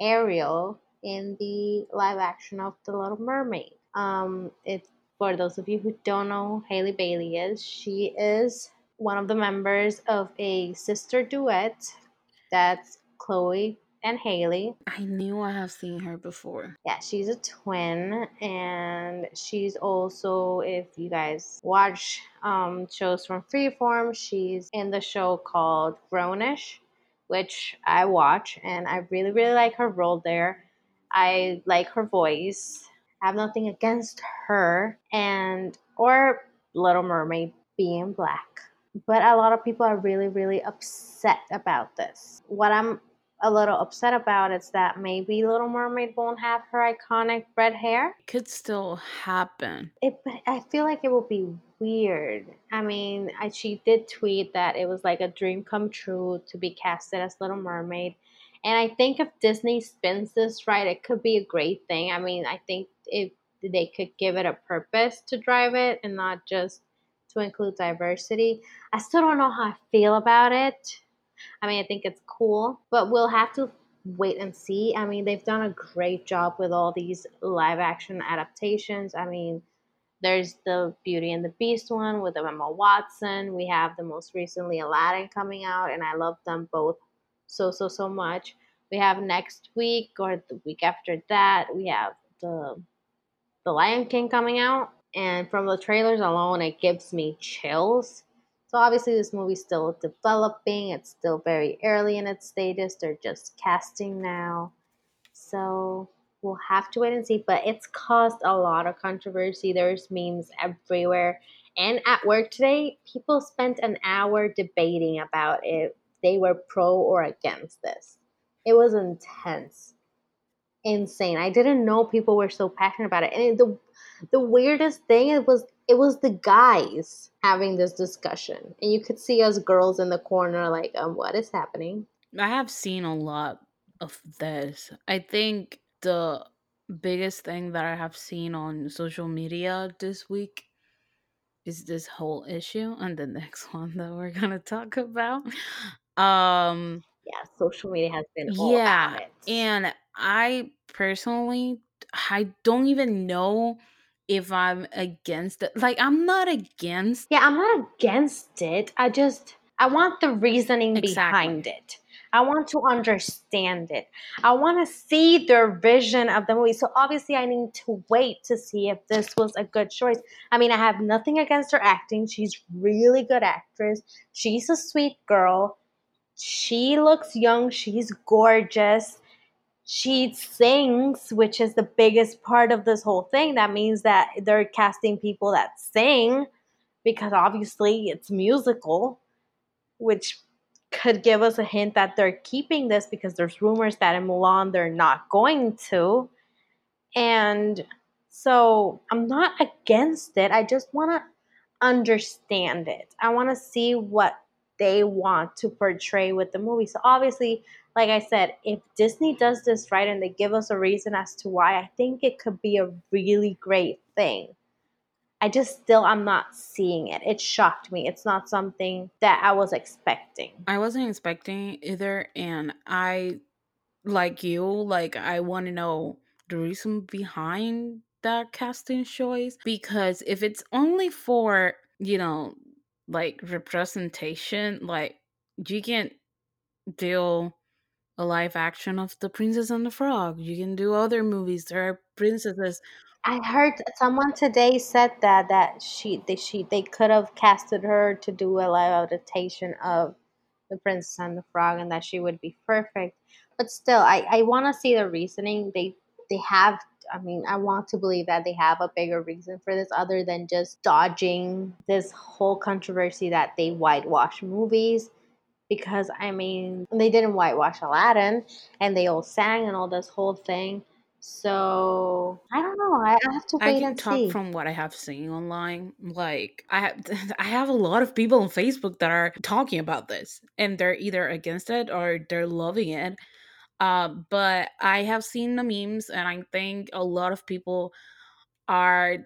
Ariel in the live action of The Little Mermaid. Um, it for those of you who don't know Haley Bailey is, she is one of the members of a sister duet that's Chloe and Haley. I knew I have seen her before. Yeah, she's a twin, and she's also, if you guys watch um, shows from Freeform, she's in the show called grown-ish, which I watch, and I really, really like her role there. I like her voice. I have nothing against her, and or Little Mermaid being black. But a lot of people are really, really upset about this. What I'm a little upset about is that maybe Little Mermaid won't have her iconic red hair. Could still happen. It, but I feel like it will be weird. I mean, I, she did tweet that it was like a dream come true to be casted as Little Mermaid. And I think if Disney spins this right, it could be a great thing. I mean, I think if they could give it a purpose to drive it and not just to include diversity. I still don't know how I feel about it. I mean, I think it's cool, but we'll have to wait and see. I mean, they've done a great job with all these live action adaptations. I mean, there's the Beauty and the Beast one with Emma Watson. We have the most recently Aladdin coming out, and I love them both so, so, so much. We have next week or the week after that, we have the the Lion King coming out, and from the trailers alone, it gives me chills. So obviously, this movie's still developing. It's still very early in its stages. They're just casting now, so we'll have to wait and see. But it's caused a lot of controversy. There's memes everywhere, and at work today, people spent an hour debating about if they were pro or against this. It was intense insane. I didn't know people were so passionate about it. And the the weirdest thing it was it was the guys having this discussion. And you could see us girls in the corner like, um, what is happening? I have seen a lot of this. I think the biggest thing that I have seen on social media this week is this whole issue and the next one that we're gonna talk about. Um Yeah, social media has been all yeah, and I personally I don't even know if I'm against it. Like I'm not against yeah, I'm not against it. I just I want the reasoning Exactly. behind it. I want to understand it. I want to see their vision of the movie. So obviously, I need to wait to see if this was a good choice. I mean, I have nothing against her acting. She's really good actress. She's a sweet girl. She looks young. She's gorgeous. She sings, which is the biggest part of this whole thing. That means that they're casting people that sing because obviously it's musical, which could give us a hint that they're keeping this because there's rumors that in Mulan they're not going to. And so I'm not against it. I just want to understand it. I want to see what they want to portray with the movie. So obviously, like I said, if Disney does this right and they give us a reason as to why, I think it could be a really great thing. I just still I'm not seeing it. It shocked me. It's not something that I was expecting. I wasn't expecting either and I like you, like I want to know the reason behind that casting choice because if it's only for, you know, like representation, like you can't do a live action of The Princess and the Frog. You can do other movies. There are princesses I heard someone today said that that she they she they could have casted her to do a live adaptation of The Princess and the Frog and that she would be perfect. But still, I I want to see the reasoning. They they have I mean, I want to believe that they have a bigger reason for this other than just dodging this whole controversy that they whitewash movies. Because, I mean, they didn't whitewash Aladdin and they all sang and all this whole thing. So I don't know. I, have to wait I can talk see. from what I have seen online. Like I have, I have a lot of people on Facebook that are talking about this, and they're either against it or they're loving it. Uh, but I have seen the memes, and I think a lot of people are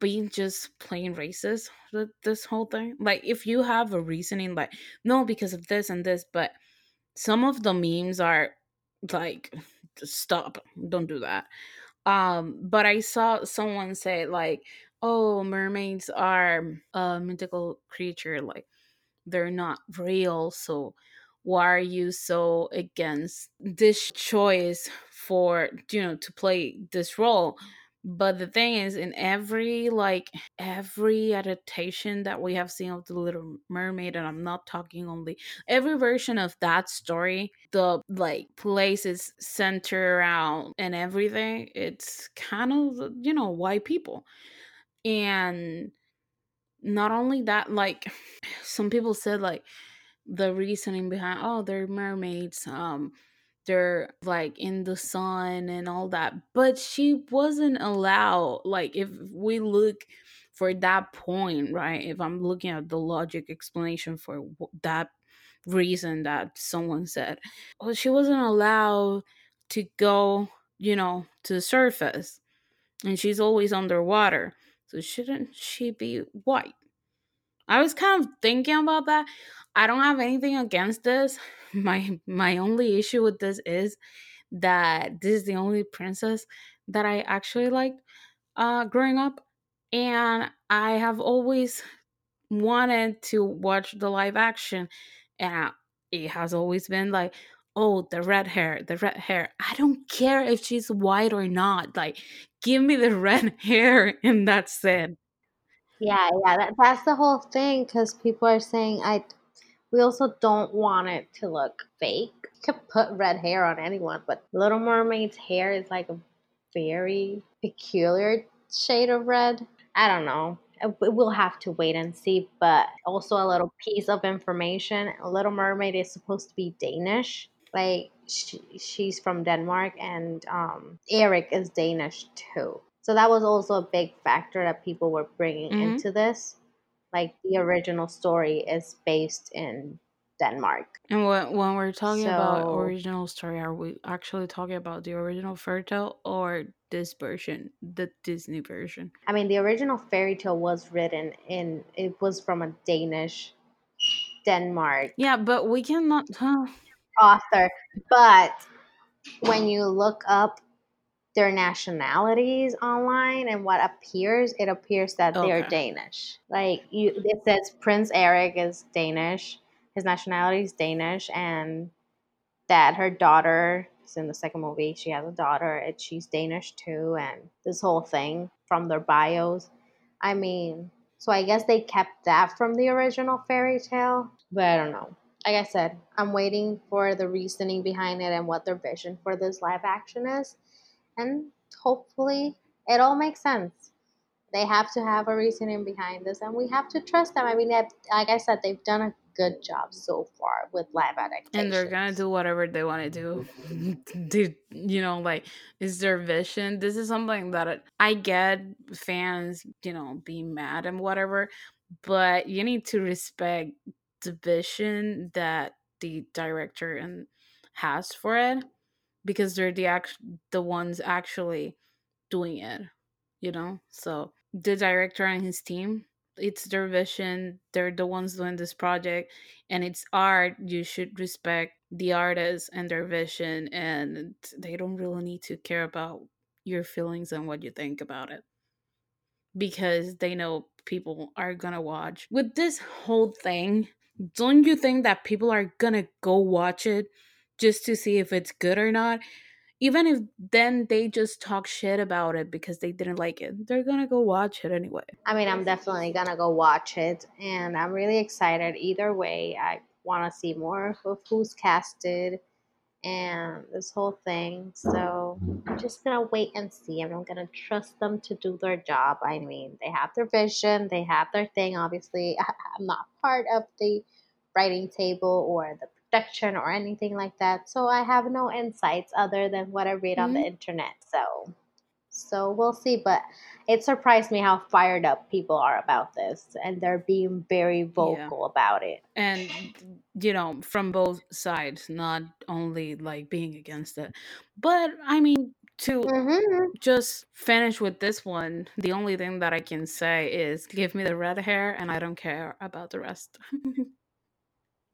being just plain racist with this whole thing. Like if you have a reasoning, like no, because of this and this, but some of the memes are like, stop, don't do that um, but I saw someone say like, "Oh, mermaids are a mythical creature. Like they're not real. So why are you so against this choice for you know to play this role?" But the thing is, in every like every adaptation that we have seen of the Little Mermaid, and I'm not talking only every version of that story, the like places center around and everything, it's kind of you know white people, and not only that, like some people said, like the reasoning behind oh they're mermaids, um they're like in the sun and all that but she wasn't allowed like if we look for that point right if i'm looking at the logic explanation for that reason that someone said well she wasn't allowed to go you know to the surface and she's always underwater so shouldn't she be white I was kind of thinking about that. I don't have anything against this. My my only issue with this is that this is the only princess that I actually liked uh growing up. And I have always wanted to watch the live action. And it has always been like oh the red hair the red hair. I don't care if she's white or not. Like give me the red hair and that's it Yeah, yeah, that, that's the whole thing because people are saying I. We also don't want it to look fake. You could put red hair on anyone, but Little Mermaid's hair is like a very peculiar shade of red. I don't know. Uh, we- We'll have to wait and see. But also a little piece of information: Little Mermaid is supposed to be Danish. Like she, she's from Denmark, and um, Eric is Danish too. So that was also a big factor that people were bringing hmm into this. Like the original story is based in Denmark. And when, when we're talking about original story, are we actually talking about the original fairy tale or this version, the Disney version? I mean, the original fairy tale was written in, it was from a Danish, Denmark Yeah, but we cannot. Huh? author. But when you look up their nationalities online and what appears, it appears that they are Danish. Like you, it says Prince Eric is Danish. His nationality is Danish, and that her daughter is in the second movie. She has a daughter, and she's Danish too, and this whole thing from their bios. I mean, so I guess they kept that from the original fairy tale, but I don't know. Like I said, I'm waiting for the reasoning behind it and what their vision for this live action is, and hopefully it all makes sense. They have to have a reasoning behind this, and we have to trust them. I mean, like I said, they've done a good job so far with live adaptations. and they're gonna do whatever they want to do do you know like is their vision this is something that i get fans you know being mad and whatever but you need to respect the vision that the director and has for it because they're the act the ones actually doing it you know? So the director and his team it's their vision they're the ones doing this project and it's art you should respect the artists and their vision and they don't really need to care about your feelings and what you think about it because they know people are gonna watch. With this whole thing don't you think that people are gonna go watch it just to see if it's good or not even if then they just talk shit about it because they didn't like it they're gonna go watch it anyway I mean, I'm definitely gonna go watch it, and I'm really excited. Either way, I want to see more of who's casted and this whole thing. So I'm just gonna wait and see. I'm gonna trust them to do their job. I mean, they have their vision, they have their thing. Obviously, I'm not part of the writing table or the production or anything like that, so I have no insights other than what I read on the Mhm. internet. So so we'll see, but it surprised me how fired up people are about this, and they're being very yeah vocal about it. and you know from both sides not only like being against it but i mean to hmm just finish with this one the only thing that i can say is give me the red hair and i don't care about the rest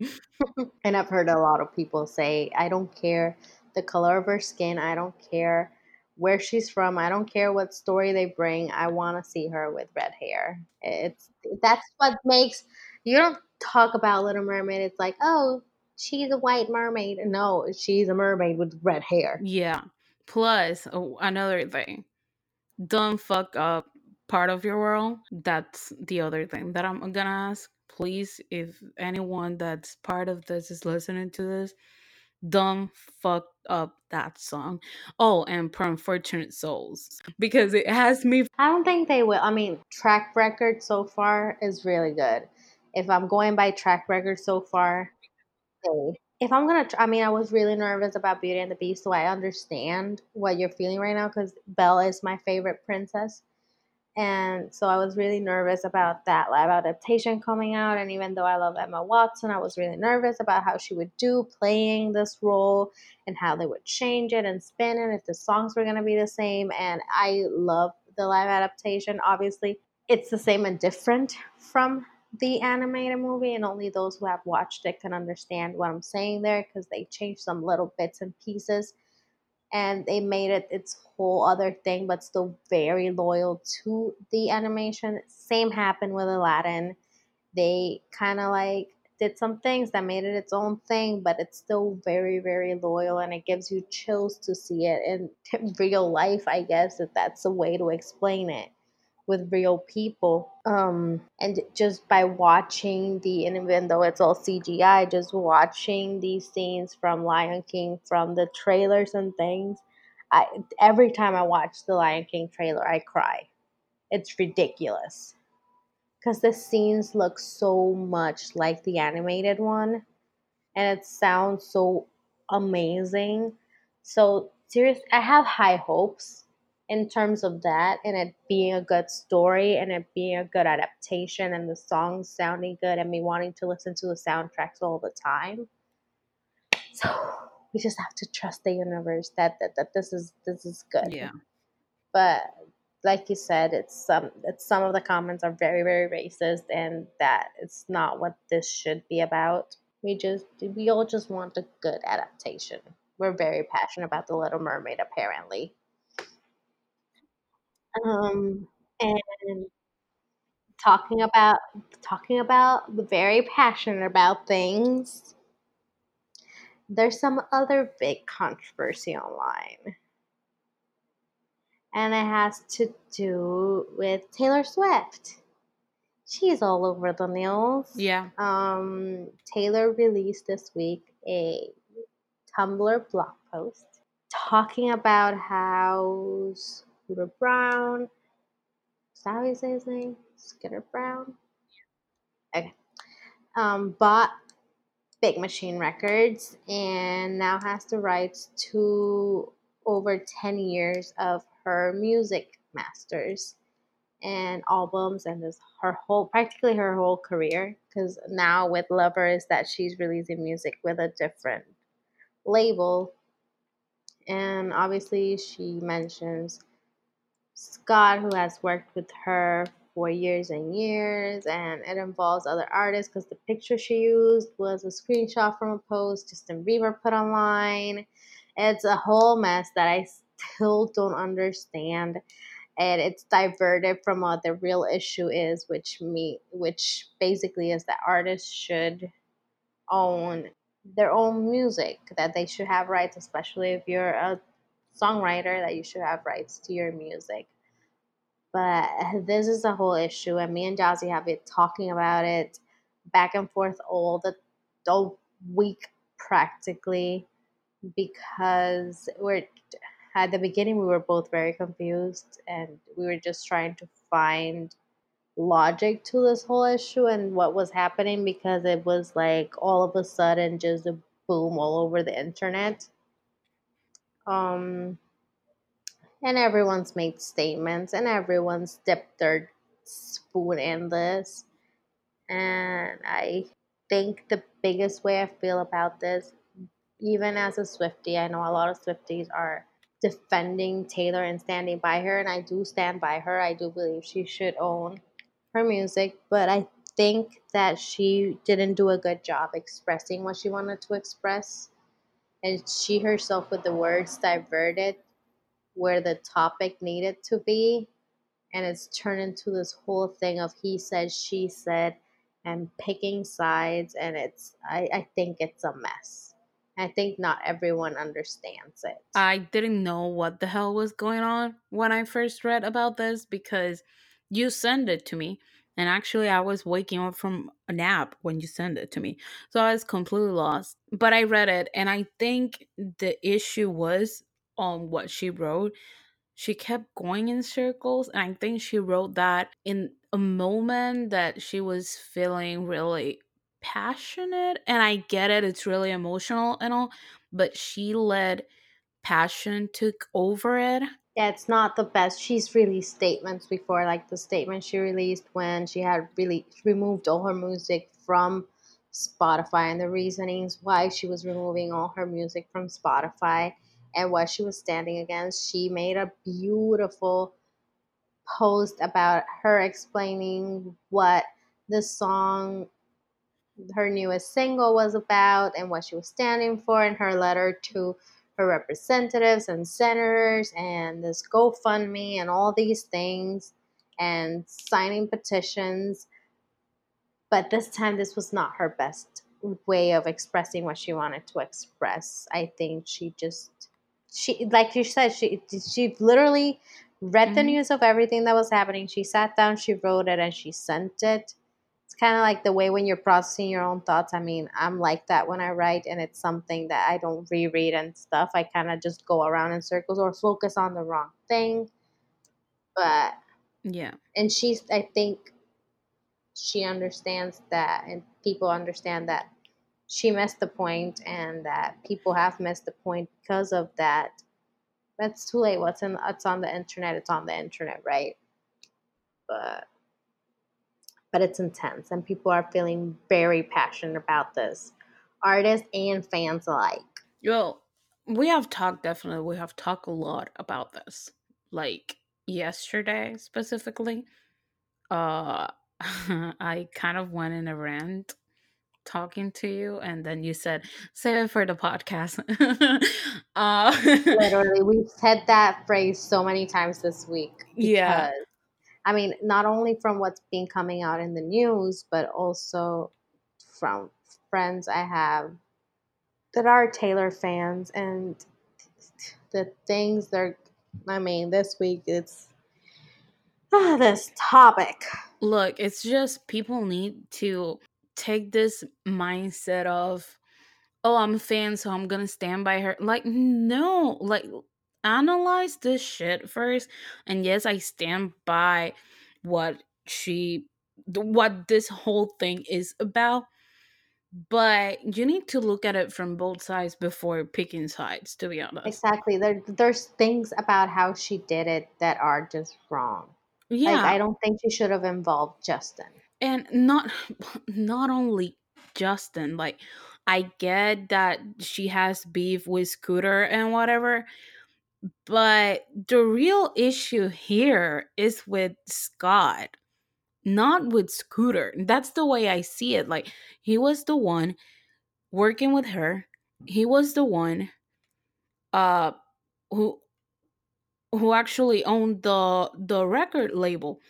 And I've heard a lot of people say, I don't care the color of her skin, I don't care where she's from, I don't care what story they bring. I want to see her with red hair. It's that's what makes you don't talk about Little Mermaid. It's like, oh, she's a white mermaid. No, she's a mermaid with red hair. yeah plus oh, another thing don't fuck up part of your world that's the other thing that i'm gonna ask please if anyone that's part of this is listening to this don't fuck up that song oh and Poor Unfortunate Souls because it has me I don't think they will. I mean, track record so far is really good. If I'm going by track record so far. If I'm gonna, I mean, I was really nervous about Beauty and the Beast, so I understand what you're feeling right now because Belle is my favorite princess. And so I was really nervous about that live adaptation coming out. And even though I love Emma Watson, I was really nervous about how she would do playing this role and how they would change it and spin it, if the songs were going to be the same. And I love the live adaptation. Obviously, it's the same and different from the animated movie, and only those who have watched it can understand what I'm saying there because they changed some little bits and pieces and they made it its whole other thing, but still very loyal to the animation. Same happened with Aladdin. They kind of like did some things that made it its own thing, but it's still very, very loyal, and it gives you chills to see it in real life. I guess if that's a way to explain it with real people. Um, and just by watching the, and even though it's all CGI, just watching these scenes from Lion King, from the trailers and things, I every time I watch the Lion King trailer, I cry. It's ridiculous because the scenes look so much like the animated one and it sounds so amazing. So serious, I have high hopes in terms of that and it being a good story and it being a good adaptation and the songs sounding good and me wanting to listen to the soundtracks all the time. So we just have to trust the universe that that, that this is this is good. yeah But like you said, it's some it's some of the comments are very very racist and that it's not what this should be about. We just we all just want a good adaptation. We're very passionate about the Little Mermaid apparently. Um and talking about talking about very passionate about things. there's some other big controversy online, and it has to do with Taylor Swift. She's all over the news. Yeah. Um, Taylor released this week a Tumblr blog post talking about how Scooter Braun, is that how you say his name? Scooter Braun? Okay. Um, bought Big Machine Records and now has the rights to over 10 years of her music masters and albums and this her whole practically her whole career because now with lovers that she's releasing music with a different label and obviously she mentions scott who has worked with her for years and years and it involves other artists because the picture she used was a screenshot from a post justin bieber put online. It's a whole mess that i still don't understand and it's diverted from what the real issue is, which me, which basically is that artists should own their own music, that they should have rights, especially if you're a songwriter, that you should have rights to your music. But this is a whole issue, and me and Jazzy have been talking about it back and forth all the all week practically because we're at the beginning we were both very confused and we were just trying to find logic to this whole issue and what was happening because it was like all of a sudden just a boom all over the internet um and everyone's made statements and everyone's dipped their spoon in this and i think the biggest way i feel about this even as a Swiftie i know a lot of Swifties are defending Taylor and standing by her, and I do stand by her. I do believe she should own her music, but I think that she didn't do a good job expressing what she wanted to express. And she herself, with the words, diverted where the topic needed to be. And it's turned into this whole thing of he said, she said, and picking sides. And it's, I, I think it's a mess. I think not everyone understands it. I didn't know what the hell was going on when I first read about this because you sent it to me. And actually, I was waking up from a nap when you sent it to me. So I was completely lost. But I read it, and I think the issue was on what she wrote. She kept going in circles, and I think she wrote that in a moment that she was feeling really passionate and I get it it's really emotional and all but she let passion took over it yeah it's not the best. She's released statements before like the statement she released when she had really removed all her music from Spotify and the reasonings why she was removing all her music from Spotify and what she was standing against. She made a beautiful post about her explaining what the song her newest single was about and what she was standing for in her letter to her representatives and senators and this GoFundMe and all these things and signing petitions. But this time, this was not her best way of expressing what she wanted to express. I think she just, she, like you said, she, she literally read mm-hmm. the news of everything that was happening. She sat down, she wrote it, and she sent it kind of like the way when you're processing your own thoughts. I mean, I'm like that when I write, and it's something that I don't reread and stuff. I kind of just go around in circles or focus on the wrong thing. But yeah, and she's, I think, she understands that, and people understand that she missed the point, and that people have missed the point because of that. That's too late. What's in? It's on the internet. It's on the internet, right? But but it's intense and people are feeling very passionate about this, artists and fans alike. Well, we have talked definitely, we have talked a lot about this. Like yesterday specifically, uh I kind of went in a rant talking to you and then you said save it for the podcast uh literally we've said that phrase so many times this week yeah I mean, not only from what's been coming out in the news, but also from friends I have that are Taylor fans and the things they're. I mean, this week it's ah, this topic. Look, it's just people need to take this mindset of, oh, I'm a fan, so I'm gonna stand by her. Like, no, like, analyze this shit first. And yes, I stand by what she, what this whole thing is about. But you need to look at it from both sides before picking sides, to be honest. Exactly. There, there's things about how she did it that are just wrong. Like Yeah, I don't think she should have involved Justin. and not not only Justin, like I get that she has beef with Scooter and whatever, but the real issue here is with Scott, not with Scooter. That's the way I see it. Like he was the one working with her. He was the one uh who who actually owned the the record label.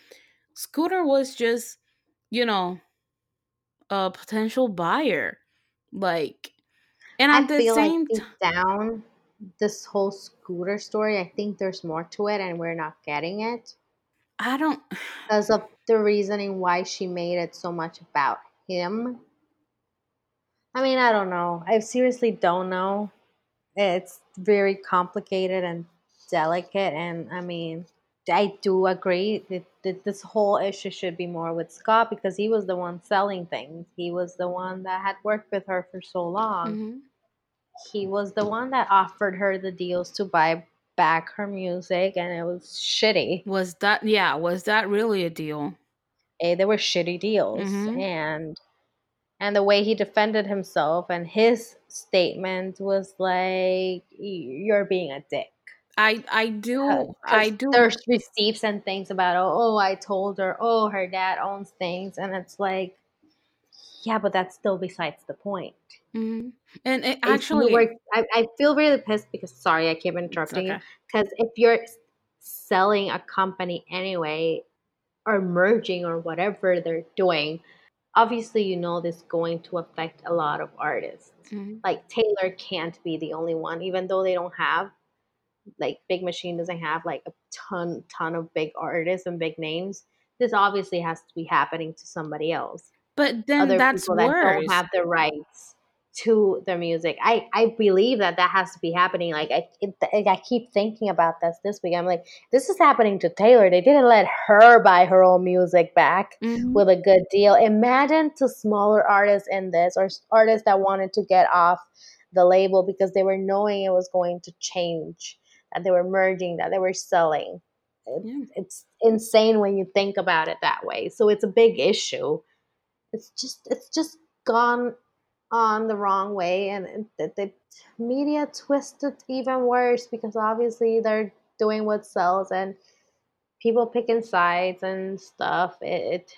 Scooter was just, you know, a potential buyer. Like and I at the feel like same time down, this whole scooter story, I think there's more to it, and we're not getting it I don't because of the reasoning why she made it so much about him. I mean, I don't know. I seriously don't know. It's very complicated and delicate, and I mean, I do agree that, that this whole issue should be more with Scott because he was the one selling things. He was the one that had worked with her for so long. Mhm. He was the one that offered her the deals to buy back her music, and it was shitty. was that yeah, was that really a deal? Eh, They were shitty deals, Mhm. and and the way he defended himself and his statement was like, "You're being a dick." I I do I do there's receipts and things about oh, oh I told her oh her dad owns things and it's like yeah but that's still besides the point. Mhm. And it actually were I, I feel really pissed because sorry I keep interrupting you because if you're selling a company anyway or merging or whatever they're doing obviously you know this is going to affect a lot of artists Mhm. like Taylor can't be the only one even though they don't have like Big Machine doesn't have like a ton ton of big artists and big names. This obviously has to be happening to somebody else. But then Other that's people that don't worse. have the rights to their music. I I believe that that has to be happening. Like I it, I keep thinking about this this week. I'm like, this is happening to Taylor. They didn't let her buy her own music back Mhm. with a good deal. Imagine to smaller artists in this or artists that wanted to get off the label because they were knowing it was going to change, that they were merging, that they were selling. It, Yeah. it's insane when you think about it that way. So it's a big issue. It's just it's just gone on the wrong way, and the, the media twisted even worse because obviously they're doing what sells and people picking sides and stuff. It, it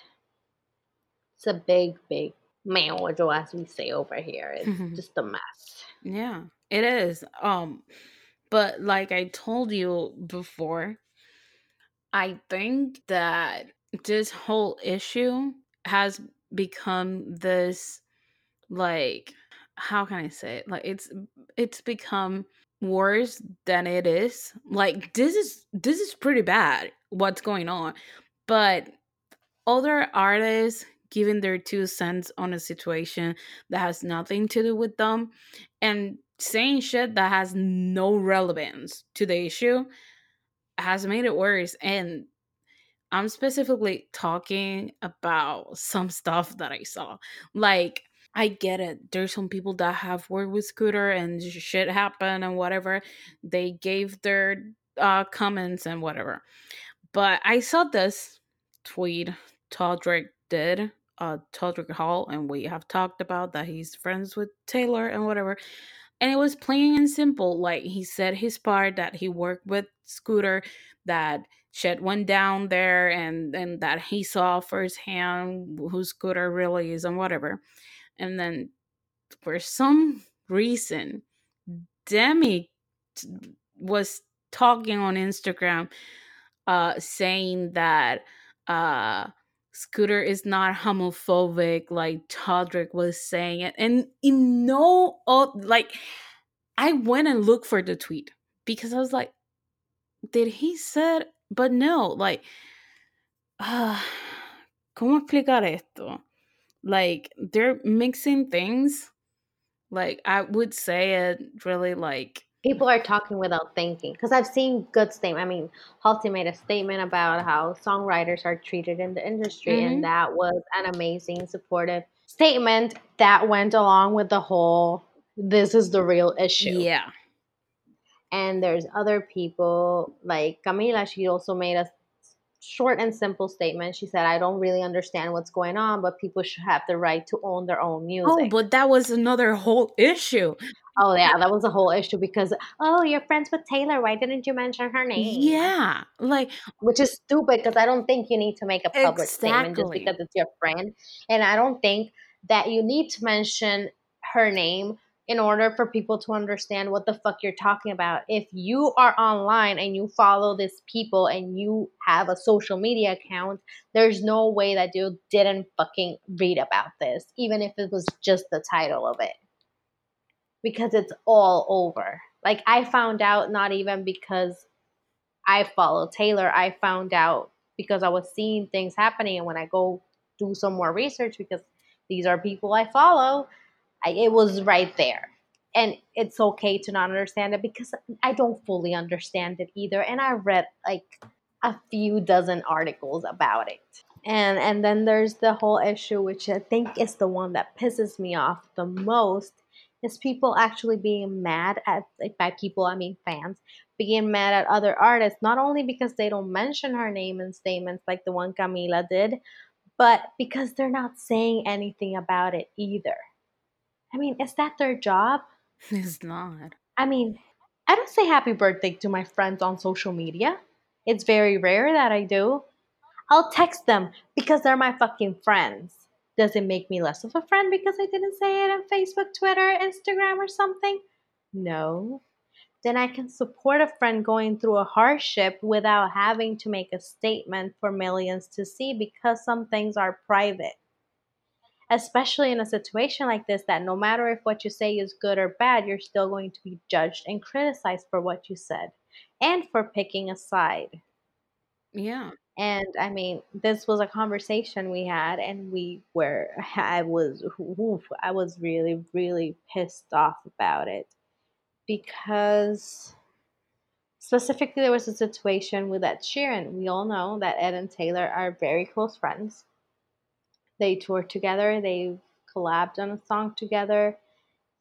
it's a big, big meojo, as we say over here. It's just a mess. Yeah, it is. Um, but like I told you before, I think that this whole issue has become this like how can I say it? Like it's it's become worse than it is. Like this is this is pretty bad what's going on. But other artists giving their two cents on a situation that has nothing to do with them and saying shit that has no relevance to the issue has made it worse and i'm specifically talking about some stuff that i saw like i get it there's some people that have worked with scooter and shit happened and whatever they gave their uh comments and whatever but I saw this tweet Todrick did, uh, Todrick Hall, and we have talked about that he's friends with Taylor and whatever. And it was plain and simple. Like he said his part that he worked with Scooter, that shit went down there, and and that he saw firsthand who Scooter really is and whatever. And then for some reason, Demi t- was talking on Instagram uh saying that uh Scooter is not homophobic like Todrick was saying it. And in no like I went and looked for the tweet because I was like, did he said but no, like uh, ¿cómo explicar esto? Like they're mixing things. Like I would say it really like people are talking without thinking because I've seen good statement. I mean, Halsey made a statement about how songwriters are treated in the industry, mm-hmm. and that was an amazing, supportive statement that went along with the whole "this is the real issue." Yeah. And there's other people like Camila. She also made a short and simple statement. She said, I don't really understand what's going on, but people should have the right to own their own oh, music. Oh, but that was another whole issue. Oh yeah, that was a whole issue because oh, you're friends with Taylor. Why didn't you mention her name? Yeah, like which is stupid because I don't think you need to make a public exactly. statement just because it's your friend, and I don't think that you need to mention her name in order for people to understand what the fuck you're talking about. If you are online and you follow these people and you have a social media account, there's no way that you didn't fucking read about this, even if it was just the title of it. Because it's all over. Like, I found out not even because I follow Taylor, I found out because I was seeing things happening. And when I go do some more research, because these are people I follow, I, it was right there. And it's okay to not understand it because I don't fully understand it either. And I read like a few dozen articles about it. And and then there's the whole issue which I think is the one that pisses me off the most is people actually being mad at like by people I mean fans being mad at other artists not only because they don't mention her name in statements like the one Camila did but because they're not saying anything about it either. I mean, is that their job? It's not. I mean, I don't say happy birthday to my friends on social media. It's very rare that I do. I'll text them because they're my fucking friends. Does it make me less of a friend because I didn't say it on Facebook, Twitter, Instagram, or something? No. Then I can support a friend going through a hardship without having to make a statement for millions to see because some things are private especially in a situation like this that no matter if what you say is good or bad you're still going to be judged and criticized for what you said and for picking a side yeah and i mean this was a conversation we had and we were i was oof, i was really really pissed off about it because specifically there was a situation with Ed Sheeran. We all know that Ed and Taylor are very close friends. They toured together. They've collabed on a song together.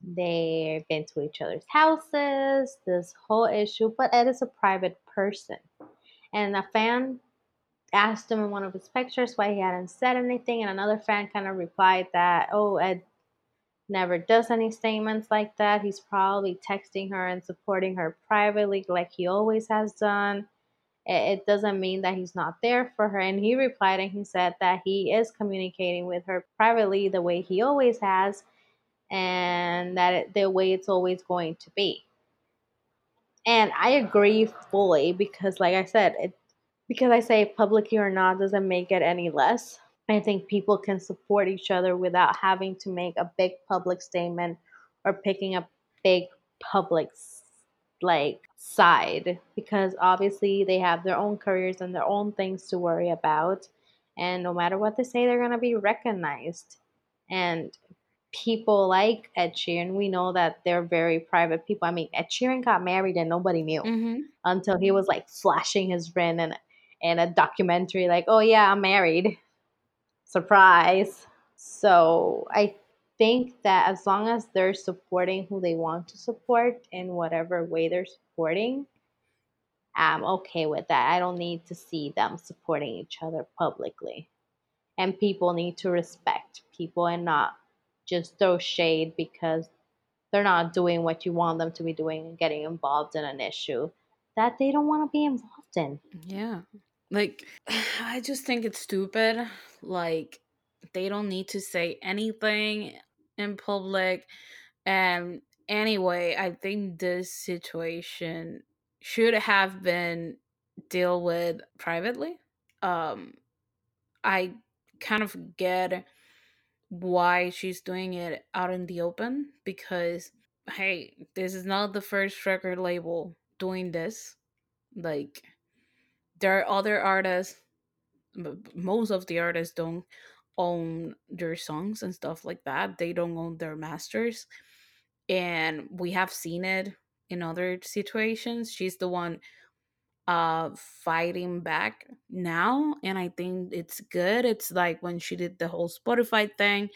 They've been to each other's houses. This whole issue, but Ed is a private person, and a fan asked him in one of his pictures why he hadn't said anything, and another fan kind of replied that, "Oh, Ed never does any statements like that. He's probably texting her and supporting her privately, like he always has done." It doesn't mean that he's not there for her. And he replied and he said that he is communicating with her privately the way he always has, and that it, the way it's always going to be. And I agree fully because, like I said, it because I say publicly or not doesn't make it any less. I think people can support each other without having to make a big public statement or picking a big public like side because obviously they have their own careers and their own things to worry about and no matter what they say they're going to be recognized. And people like Ed Sheeran we know that they're very private people. I mean Ed Sheeran got married and nobody knew mm-hmm. until he was like flashing his ring and in a documentary like oh yeah I'm married. Surprise. So I think that as long as they're supporting who they want to support in whatever way they're supporting, I'm okay with that. I don't need to see them supporting each other publicly. And people need to respect people and not just throw shade because they're not doing what you want them to be doing and getting involved in an issue that they don't want to be involved in. Yeah. Like, I just think it's stupid. Like, they don't need to say anything in public. And anyway, I think this situation should have been dealt with privately. Um, I kind of get why she's doing it out in the open because hey, this is not the first record label doing this. Like there are other artists most of the artists don't own their songs and stuff like that. They don't own their masters. And we have seen it in other situations. She's the one uh fighting back now and I think it's good. It's like when she did the whole Spotify thing,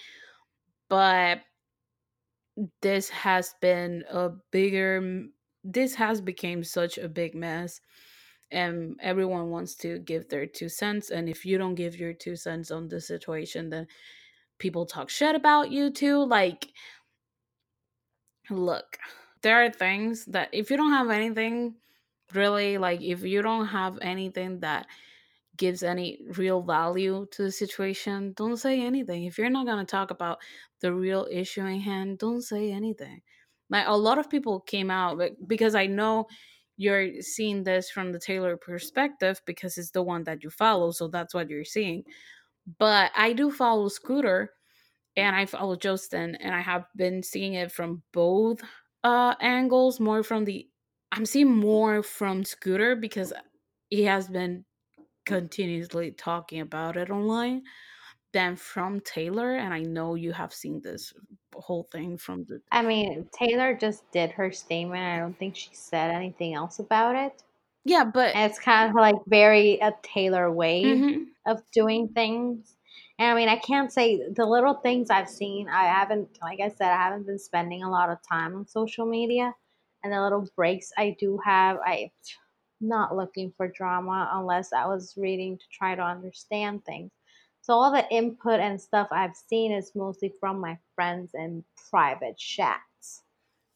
but this has been a bigger this has become such a big mess and everyone wants to give their two cents and if you don't give your two cents on the situation then people talk shit about you too like look there are things that if you don't have anything really like if you don't have anything that gives any real value to the situation, don't say anything. If you're not going to talk about the real issue in hand, don't say anything. Like a lot of people came out because I know you're seeing this from the Taylor perspective because it's the one that you follow, so that's what you're seeing. But I do follow Scooter and I follow Justin, and I have been seeing it from both uh angles, more from the I'm seeing more from Scooter because he has been continuously talking about it online than from Taylor. And I know you have seen this whole thing from the. I mean, Taylor just did her statement. I don't think she said anything else about it. Yeah, but And it's kind of like very a Taylor way Mhm. of doing things. And I mean, I can't say the little things I've seen. I haven't, like I said, I haven't been spending a lot of time on social media. And the little breaks I do have, I'm not looking for drama unless I was reading to try to understand things. So all the input and stuff I've seen is mostly from my friends in private chats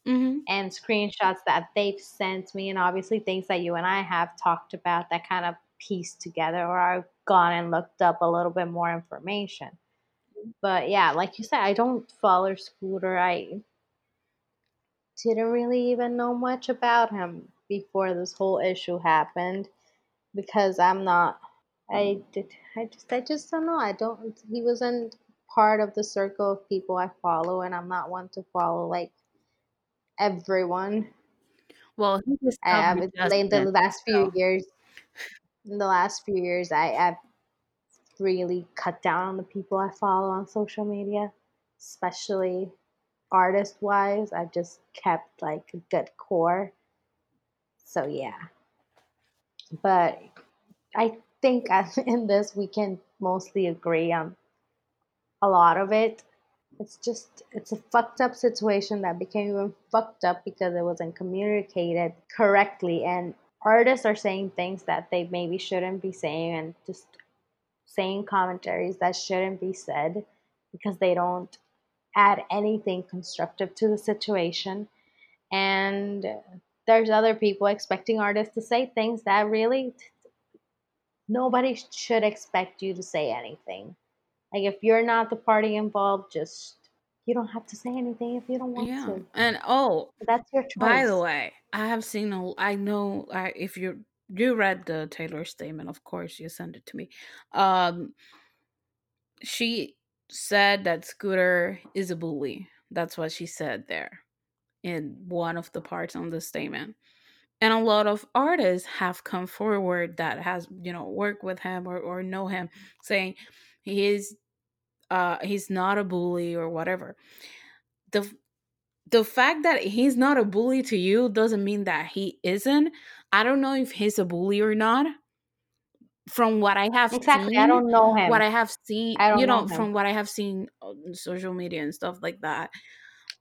Mhm. and screenshots that they've sent me and obviously things that you and I have talked about that kind of pieced together or I've gone and looked up a little bit more information. But yeah, like you said, I don't follow Scooter. I didn't really even know much about him before this whole issue happened because I'm not I did I just I just don't know. I don't he wasn't part of the circle of people I follow and I'm not one to follow like everyone. Well, he just I have like in the last few So. years in the last few years I've really cut down on the people I follow on social media, especially artist wise. I've just kept like a good core. So yeah. But I think in this we can mostly agree on a lot of it. It's just it's a fucked up situation that became even fucked up because it wasn't communicated correctly and artists are saying things that they maybe shouldn't be saying and just saying commentaries that shouldn't be said because they don't add anything constructive to the situation and there's other people expecting artists to say things that really nobody should expect you to say anything like if you're not the party involved, just you don't have to say anything if you don't want Yeah. to. And oh, That's your choice. by the way, I have seen a I know I if you you read the Taylor statement, of course, you sent it to me. Um she said that Scooter is a bully. That's what she said there in one of the parts on the statement. And a lot of artists have come forward that has, you know, worked with him or, or know him saying he is uh he's not a bully or whatever. The the fact that he's not a bully to you doesn't mean that he isn't. I don't know if he's a bully or not. From what I have Exactly. I don't know him what. I have seen, I you know know, from what I have seen on social media and stuff like that.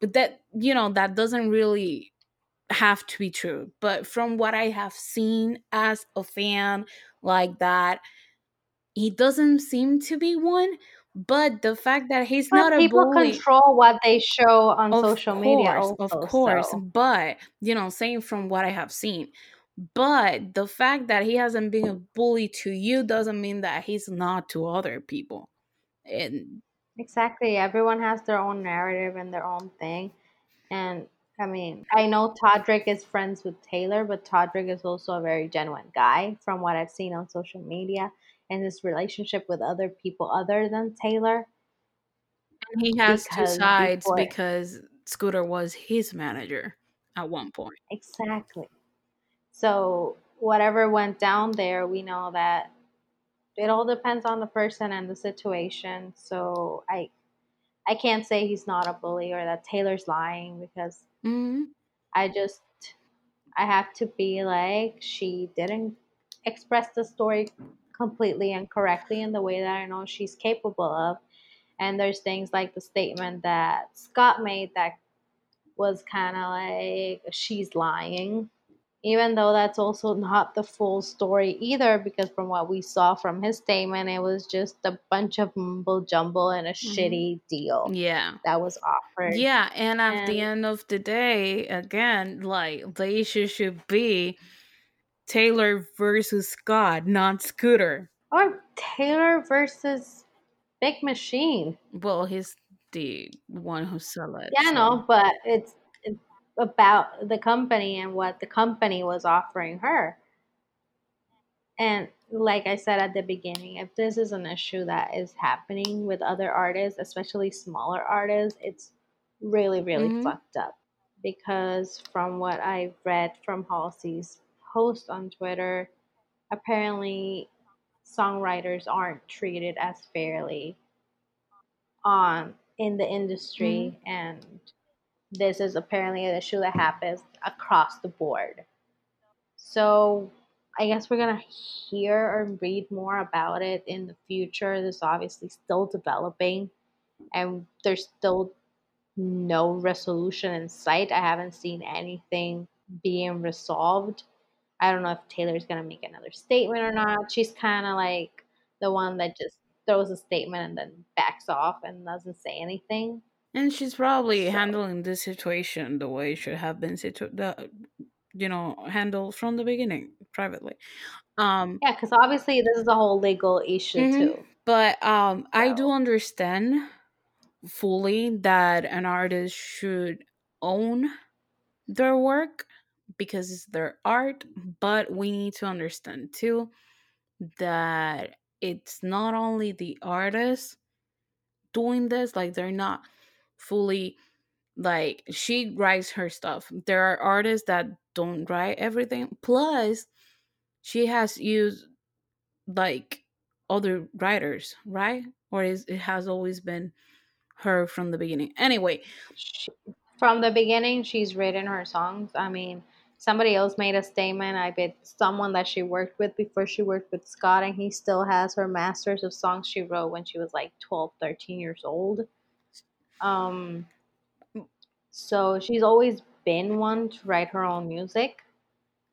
But that, you know, that doesn't really have to be true. But from what I have seen as a fan like that, he doesn't seem to be one. But the fact that he's not But a people bully control what they show on social media course, of course, so but you know, saying from what I have seen, but the fact that he hasn't been a bully to you doesn't mean that he's not to other people. And exactly. Everyone has their own narrative and their own thing. And I mean, I know Todrick is friends with Taylor, but Todrick is also a very genuine guy from what I've seen on social media. and his relationship with other people other than Taylor And he has two sides before because Scooter was his manager at one point. exactly. So whatever went down there, we know that it all depends on the person and the situation. So I I can't say he's not a bully or that Taylor's lying because hmm I just I have to be like she didn't express the story completely and correctly in the way that I know she's capable of. And there's things like the statement that Scott made that was kind of like she's lying even though that's also not the full story either because from what we saw from his statement it was just a bunch of mumble jumble and a hmm shitty deal Yeah. that was offered Yeah, and at the end of the day, again, like the issue should be Taylor versus Scott, not Scooter. or taylor versus big machine Well, he's the one who sell it, yeah so. no but it's about the company and what the company was offering her. And like i said at the beginning if this is an issue that is happening with other artists especially smaller artists it's really really hmm fucked up. Because from what I've read from Halsey's post on Twitter, apparently songwriters aren't treated as fairly on in the industry and this is apparently an issue that happens across the board. So I guess we're gonna hear or read more about it in the future. This is obviously still developing and there's still no resolution in sight. I haven't seen anything being resolved. I don't know if Taylor's gonna make another statement or not. She's kind of like the one that just throws a statement and then backs off and doesn't say anything. And she's probably So handling this situation the way it should have been situ- the, you know, handled from the beginning, privately. Um, yeah, because obviously this is a whole legal issue mhm. too. but um, I do So understand fully that an artist should own their work because it's their art, but we need to understand too that it's not only the artist doing this, like they're not fully like she writes her stuff. There are artists that don't write everything. Plus, she has used like other writers, right? Or is it has always been her from the beginning. Anyway, from the beginning, she's written her songs. I mean, somebody else made a statement. I bet someone that she worked with before she worked with Scott, and he still has her masters of songs she wrote when she was like 12, 13 years old. Um, so she's always been one to write her own music.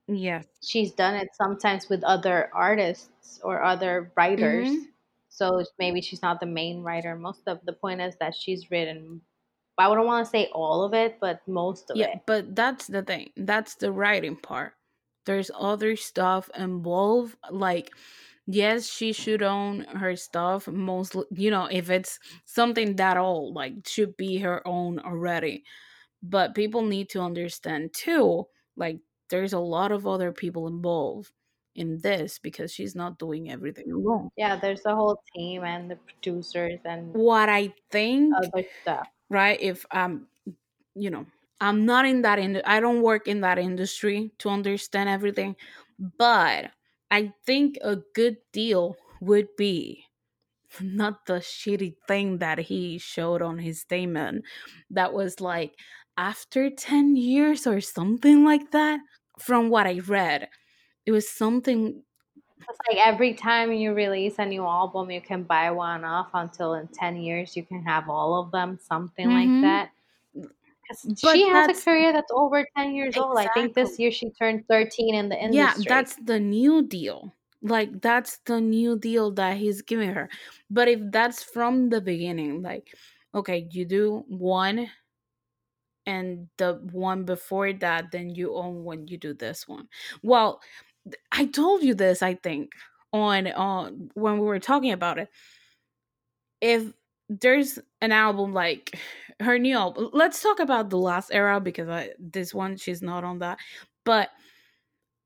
yes. She's done it sometimes with other artists or other writers. Mhm. So maybe she's not the main writer. Most of the point is that she's written I wouldn't want to say all of it, but most of Yeah, it. but that's the thing. That's the writing part. There's other stuff involved. Like, yes, she should own her stuff. Most, you know, if it's something that old, like, should be her own already. But people need to understand too, like, there's a lot of other people involved in this because she's not doing everything alone. Yeah, there's the whole team and the producers and What I think, other stuff. right, if um you know i'm not in that in i don't work in that industry to understand everything but i think a good deal would be not the shitty thing that he showed on his statement that was like after 10 years or something like that from what i read it was something It's like every time you release a new album, you can buy one off until in 10 years you can have all of them, something like hmm that. But she has a career that's over 10 years old. I think this year she turned 13 in the industry. Yeah, that's the new deal. Like that's the new deal that he's giving her. But if that's from the beginning, like okay, you do one and the one before that, then you own when you do this one. Well, I told you this, I think, on on when we were talking about it. If there's an album like her new album, let's talk about the last era because I, this one she's not on that. But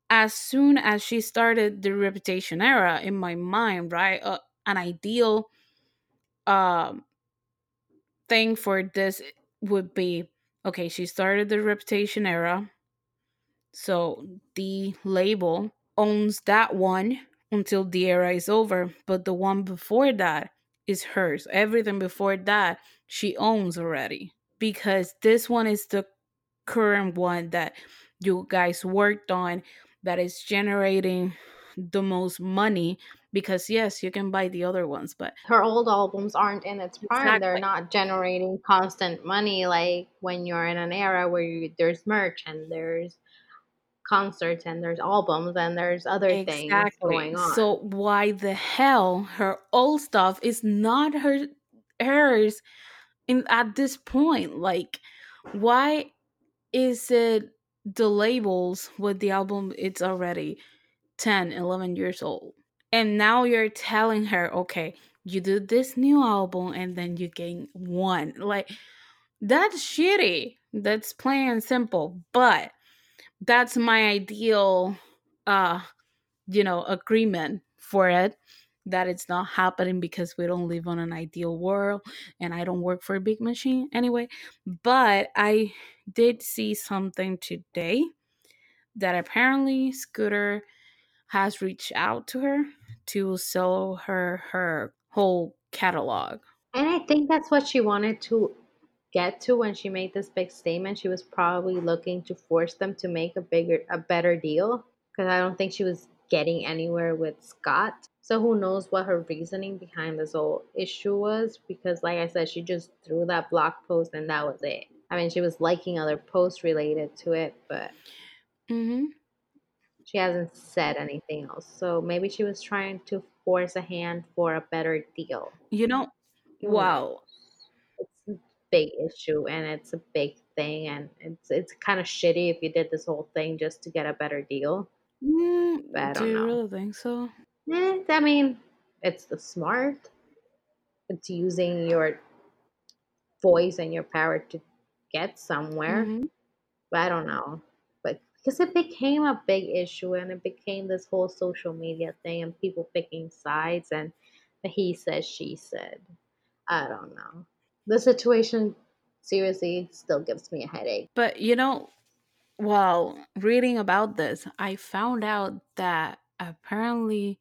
as soon as she started the reputation era in my mind right uh, an ideal um thing for this would be okay she started the reputation era so the label owns that one until the era is over but the one before that is hers everything before that she owns already because this one is the current one that you guys worked on that is generating the most money because yes you can buy the other ones but her old albums aren't in its prime. They're not generating constant money like when you're in an era where you, there's merch and there's concerts and there's albums and there's other things exactly. going so why the hell her old stuff is not her hers in at this point like why is it the labels with the album it's already 10 11 years old and now you're telling her okay you do this new album and then you gain one like that's shitty. That's plain and simple but that's my ideal uh you know agreement for it that it's not happening because we don't live on an ideal world and I don't work for a big machine anyway. But I did see something today that apparently Scooter has reached out to her to sell her her whole catalog. And I think that's what she wanted to get to when she made this big statement. She was probably looking to force them to make a bigger, a better deal because I don't think she was getting anywhere with Scott. So who knows what her reasoning behind this whole issue was? Because, like I said, she just threw that blog post and that was it. I mean, she was liking other posts related to it, but hmm she hasn't said anything else. So maybe she was trying to force a hand for a better deal. You know, wow. It's a big issue and it's a big thing, and it's it's kind of shitty if you did this whole thing just to get a better deal. But Mm, I do you know. really think so? Eh, I mean, it's the smart. It's using your voice and your power to get somewhere. hmm But I don't know. But because it became a big issue and it became this whole social media thing and people picking sides and he said, she said. I don't know. The situation seriously still gives me a headache. But you know, while reading about this, I found out that apparently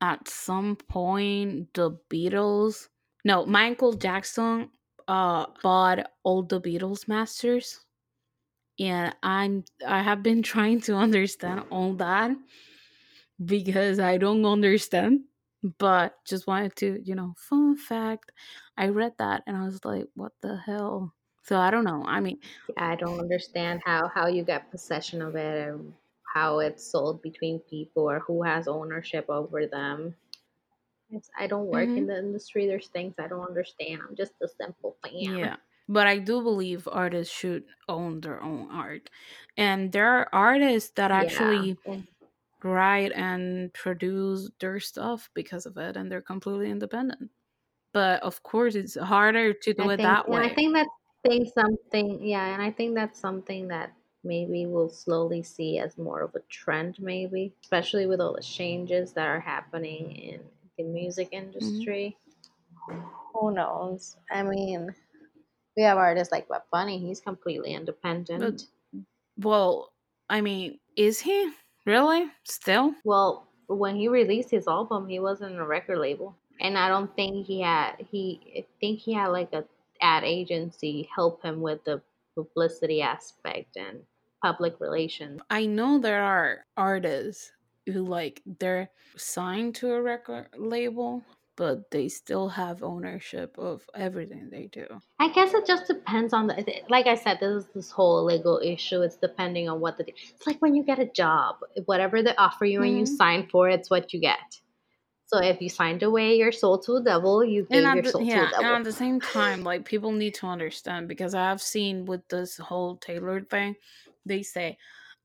at some point the Beatles, no, Michael Jackson, uh, bought all the Beatles masters, and I'm I have been trying to understand all that because I don't understand. But just wanted to, you know, fun fact. I read that and I was like, what the hell? So I don't know. I mean, I don't understand how how you get possession of it and how it's sold between people or who has ownership over them. It's, I don't work in mhm. the industry. There's things I don't understand. I'm just a simple fan. Yeah. But I do believe artists should own their own art. And there are artists that Yeah. actually write and produce their stuff because of it and they're completely independent. But of course, it's harder to I do it think, that and I think that's thing something, yeah, and I think that's something that maybe we'll slowly see as more of a trend, maybe, especially with all the changes that are happening in the music hmm industry. Who knows? I mean, we have artists like Bad Bunny, he's completely But, independent. well, I mean, is he really still? Well, when he released his album, he wasn't a record label, and I don't think he had. He I think he had like a ad agency help him with the publicity aspect and public relations. I know there are artists who like they're signed to a record label, but they still have ownership of everything they do. I guess it just depends on the. Like I said, this is this whole legal issue. It's depending on what the. It's like when you get a job, whatever they offer you and you hmm sign for, it's what you get. So if you signed away your soul to a devil, you gave your the, soul to a yeah, and devil. at the same time, like people need to understand because I've seen with this whole Taylor thing, they say,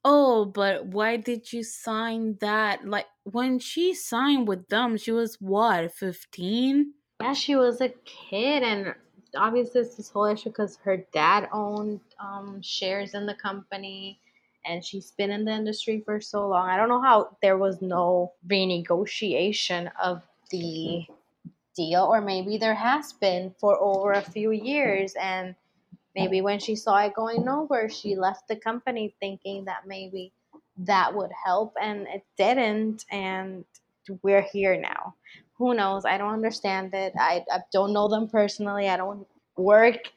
"Oh, but why did you sign that?" Like when she signed with them, she was what fifteen. Yeah, she was a kid, and obviously it's this whole issue because her dad owned um, shares in the company, and she's been in the industry for so long. I don't know how there was no renegotiation of the deal, or maybe there has been for over a few years. And maybe when she saw it going nowhere, she left the company thinking that maybe that would help, and it didn't. And we're here now. Who knows? I don't understand it. I, I don't know them personally. I don't work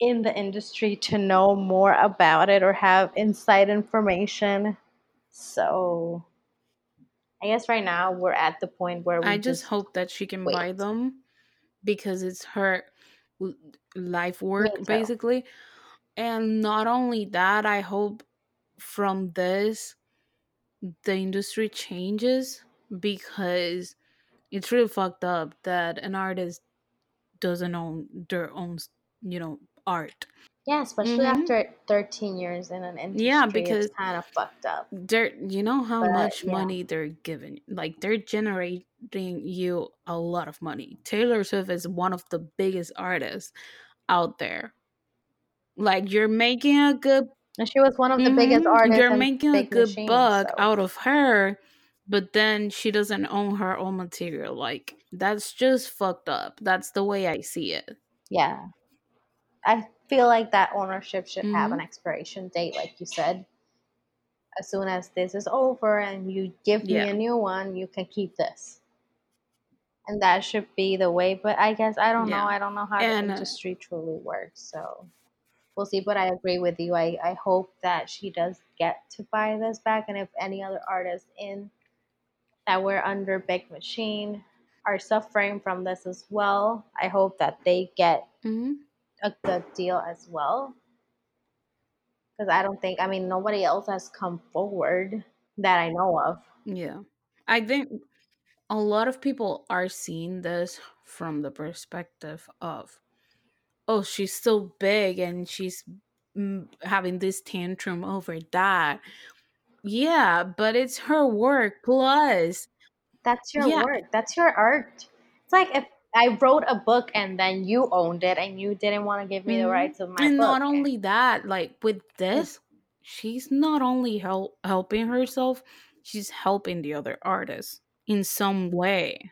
in the industry to know more about it or have inside information. So I guess right now we're at the point where we I just just hope that she can buy them because it's her life work basically. And not only that, I hope from this the industry changes because it's really fucked up that an artist doesn't own their own, you know, art. Yeah, especially Mhm. after 13 years in an Yeah, industry, it's because kind of fucked up. they're you know how But much yeah, money they're giving like they're generating you a lot of money. Taylor swift is one of the biggest artists out there. Like you're making a good and she was one of the biggest hmm artists you're making a good buck So out of her but then she doesn't own her own material. Like that's just fucked up. That's the way i see it. Yeah, I feel like that ownership should have an hmm expiration date, like you said. As soon as this is over and you give me yeah a new one, you can keep this. And that should be the way. But I guess I don't know. I don't know how the and uh, industry truly works. So we'll see. But I agree with you. I, I hope that she does get to buy this back. And if any other artists in that were under Big Machine are suffering from this as well, I hope that they get mhm, a good deal as well. Because I don't think, I mean, nobody else has come forward that I know of. yeah i think a lot of people are seeing this from the perspective of oh she's so big and she's mm, having this tantrum over that yeah but it's her work plus That's your yeah work. That's your art. It's like if I wrote a book and then you owned it and you didn't want to give me the mhm. rights of my book. and book. not only that like with this she's not only help, helping herself she's helping the other artists in some way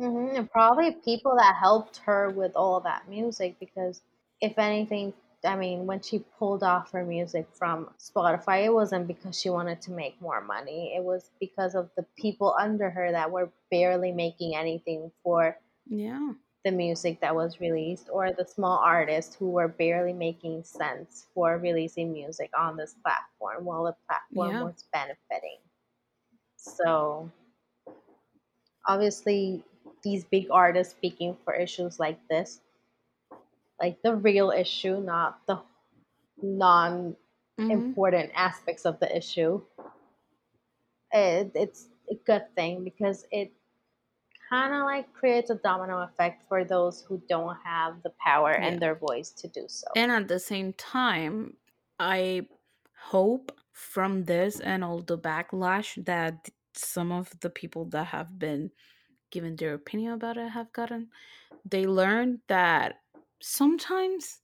Mm-hmm. And probably people that helped her with all that music because if anything, I mean, when she pulled off her music from Spotify, it wasn't because she wanted to make more money. It was because of the people under her that were barely making anything for yeah. the music that was released, or the small artists who were barely making sense for releasing music on this platform while the platform yeah. was benefiting. So obviously these big artists speaking for issues like this like the real issue not the mm-hmm. non important aspects of the issue it, it's a good thing because it kind of like creates a domino effect for those who don't have the power yeah and their voice to do so And at the same time, I hope from this and all the backlash that some of the people that have been given their opinion about it have gotten, they learn that sometimes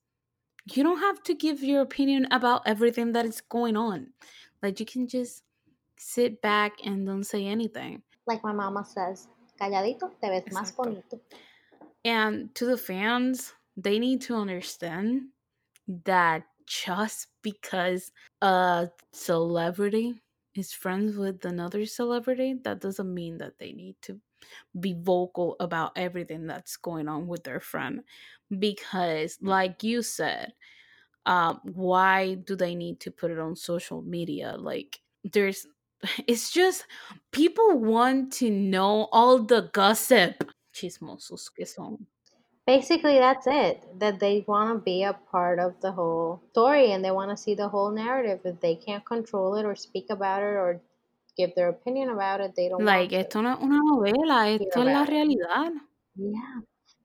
you don't have to give your opinion about everything that is going on. Like you can just sit back and don't say anything. like my mama says calladito te ves más bonito And to the fans, they need to understand that just because a celebrity is friends with another celebrity, that doesn't mean that they need to be vocal about everything that's going on with their friend. Because, like you said, um, why do they need to put it on social media? Like, there's, it's just people want to know all the gossip. Chismosos que son. basically that's it that they want to be a part of the whole story and they want to see the whole narrative if they can't control it or speak about it or give their opinion about it they don't Like, want to esto no es una novela, esto es la realidad. yeah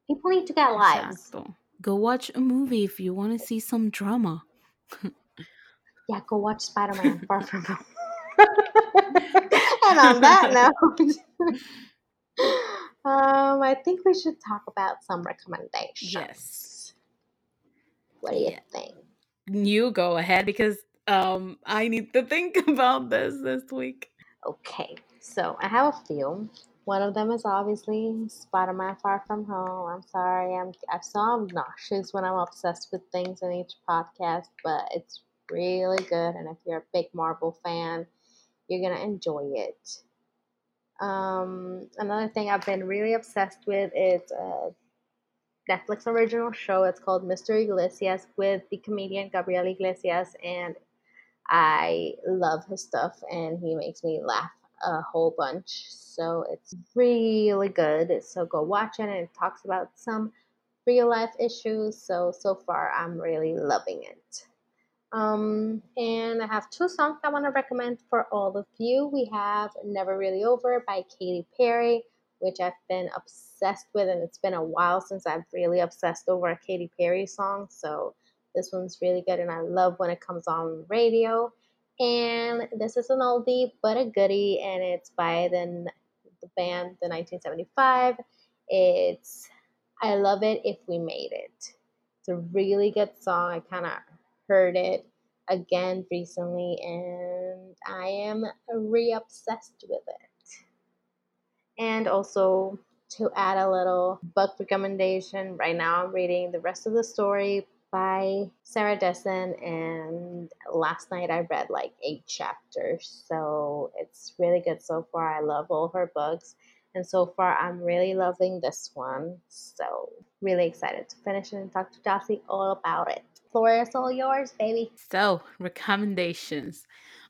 people need to get lives Exacto. Go watch a movie if you want to see some drama. yeah go watch spider-man far from home and on that note um i think we should talk about some recommendations Yes. what do you Yeah. think You go ahead because um, I need to think about this this week. Okay, so I have a few. One of them is obviously Spider-Man: Far From Home. I'm sorry, I'm I'm so obnoxious when I'm obsessed with things in each podcast, but it's really good. And if you're a big Marvel fan, you're gonna enjoy it. Um, another thing I've been really obsessed with is a Netflix original show. It's called Mr. Iglesias with the comedian Gabriel Iglesias, and I love his stuff, and he makes me laugh a whole bunch. So it's really good. So go watch it, and it talks about some real life issues. So so far, I'm really loving it. Um, and I have two songs I want to recommend for all of you. We have Never Really Over by Katy Perry, which I've been obsessed with, and it's been a while since I've really obsessed over a Katy Perry song. So this one's really good, and I love when it comes on radio. And this is an oldie but a goodie, and it's by the, the band The 1975. It's I Love It If We Made It. It's a really good song. I kind of heard it again recently, and I am re obsessed with it. And also, to add a little book recommendation, right now I'm reading the rest of the story by Sarah Dessen, and last night I read like eight chapters, so it's really good so far. I love all her books, and so far I'm really loving this one. So, really excited to finish it and talk to Jossie all about it. Floor is all yours, baby. So, recommendations.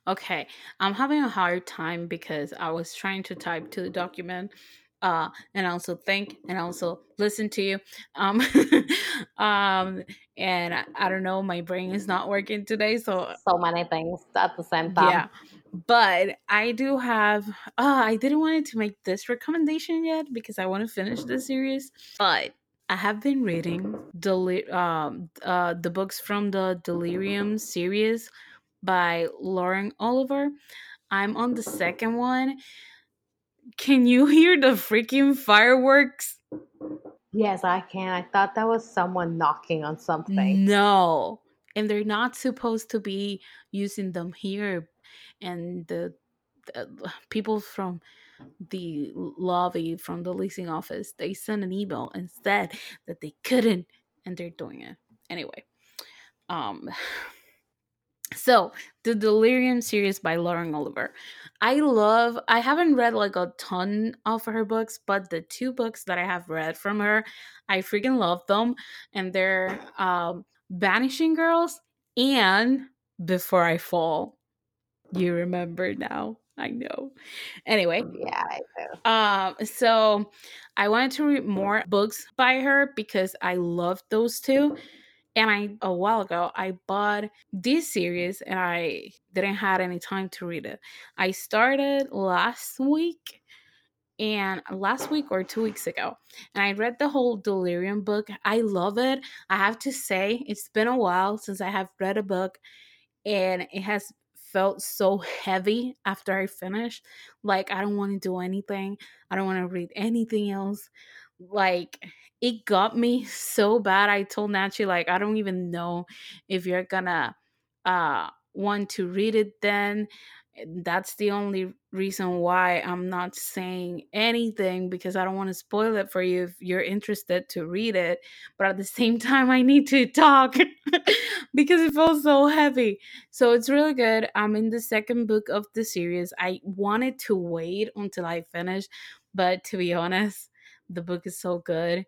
Okay, I'm having a hard time because I was trying to type to the document uh, and also think and also listen to you. Um, um, and I, I don't know, my brain is not working today, so So many things at the same time. yeah. But I do have. Uh, I didn't want to make this recommendation yet because I want to finish the series. But I have been reading Deli- um, uh, the books from the Delirium series by Lauren Oliver. I'm on the second one. Can you hear the freaking fireworks? Yes, I can. I thought that was someone knocking on something. No. And they're not supposed to be using them here. And the, the people from the lobby from the leasing office, they sent an email and said that they couldn't and they're doing it. Anyway, um so the delirium series by lauren oliver. I love i haven't read like a ton of her books but the two books that i have read from her i freaking love them. And they're um vanishing girls and before i fall. You remember now i know anyway Yeah, I do. um so i wanted to read more books by her because i loved those two and I a while ago I bought this series and I didn't had any time to read it. I started last week and last week or 2 weeks ago and I read the whole Delirium book. I love it. I have to say it's been a while since I have read a book and it has felt so heavy after I finished. Like I don't want to do anything. I don't want to read anything else. Like it got me so bad. I told Nachi like I don't even know if you're gonna uh want to read it then. That's the only reason why I'm not saying anything because I don't want to spoil it for you if you're interested to read it. But at the same time, I need to talk because it feels so heavy. So it's really good. I'm in the second book of the series. I wanted to wait until I finish, but to be honest, the book is so good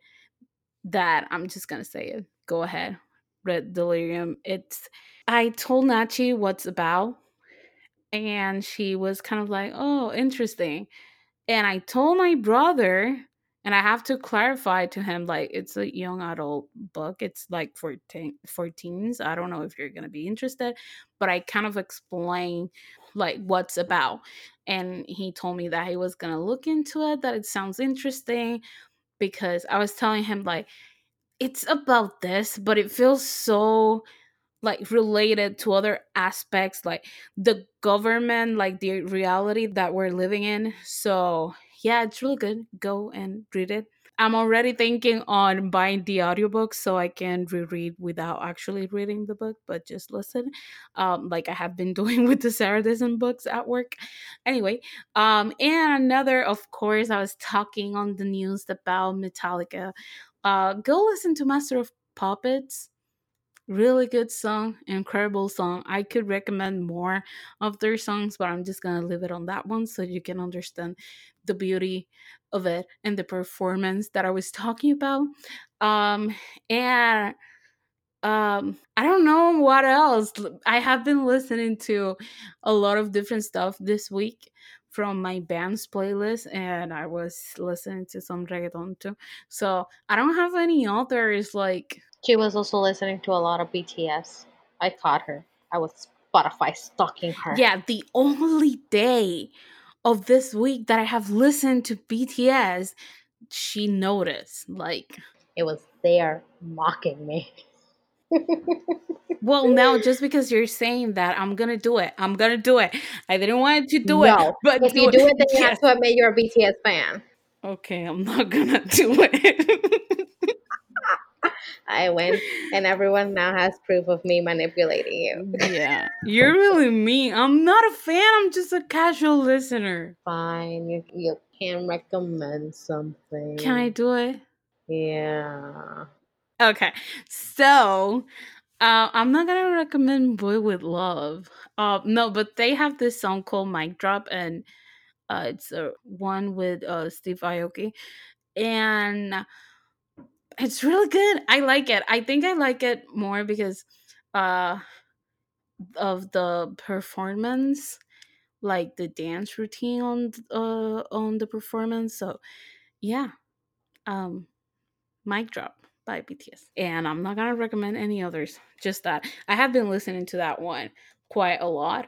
that I'm just gonna say it. Go ahead. Red Delirium. It's I told Nachi what's about and she was kind of like, "Oh, interesting." And I told my brother and I have to clarify to him like it's a young adult book. It's like for teen, for teens. I don't know if you're going to be interested, but I kind of explain like what's about. And he told me that he was going to look into it, that it sounds interesting because I was telling him like it's about this, but it feels so like related to other aspects like the government like the reality that we're living in so yeah it's really good go and read it I'm already thinking on buying the audiobook so I can reread without actually reading the book, but just listen. Um, like I have been doing with the Sarah Dessen books at work. Anyway, um, and another, of course, I was talking on the news about Metallica. Uh, go listen to Master of Puppets really good song incredible song. I could recommend more of their songs but i'm just gonna leave it on that one so you can understand the beauty of it and the performance that i was talking about. Um and um i don't know what else. I have been listening to a lot of different stuff this week from my band's playlist and i was listening to some reggaeton too. So i don't have any others like She was also listening to a lot of BTS. I caught her. I was Spotify stalking her. Yeah, the only day of this week that I have listened to BTS, she noticed. Like, It was there mocking me. well, now just because you're saying that, I'm gonna do it. I'm gonna do it. I didn't want to do it, No. but If you do it, then you Yes. have to admit you're a BTS fan. Okay, I'm not gonna do it. I win, and everyone now has proof of me manipulating you. yeah, you're really mean. I'm not a fan. I'm just a casual listener. Fine, you you can recommend something. Can I do it? Yeah. Okay, so uh, I'm not gonna recommend "Boy with Luv." Uh, no, but they have this song called "Mic Drop," and uh, it's a one with uh, Steve Aoki, and it's really good. I like it. I think I like it more because uh, of the performance, like the dance routine on uh, on the performance. So, yeah, um, Mic Drop by BTS. And I'm not gonna recommend any others. Just that I have been listening to that one quite a lot.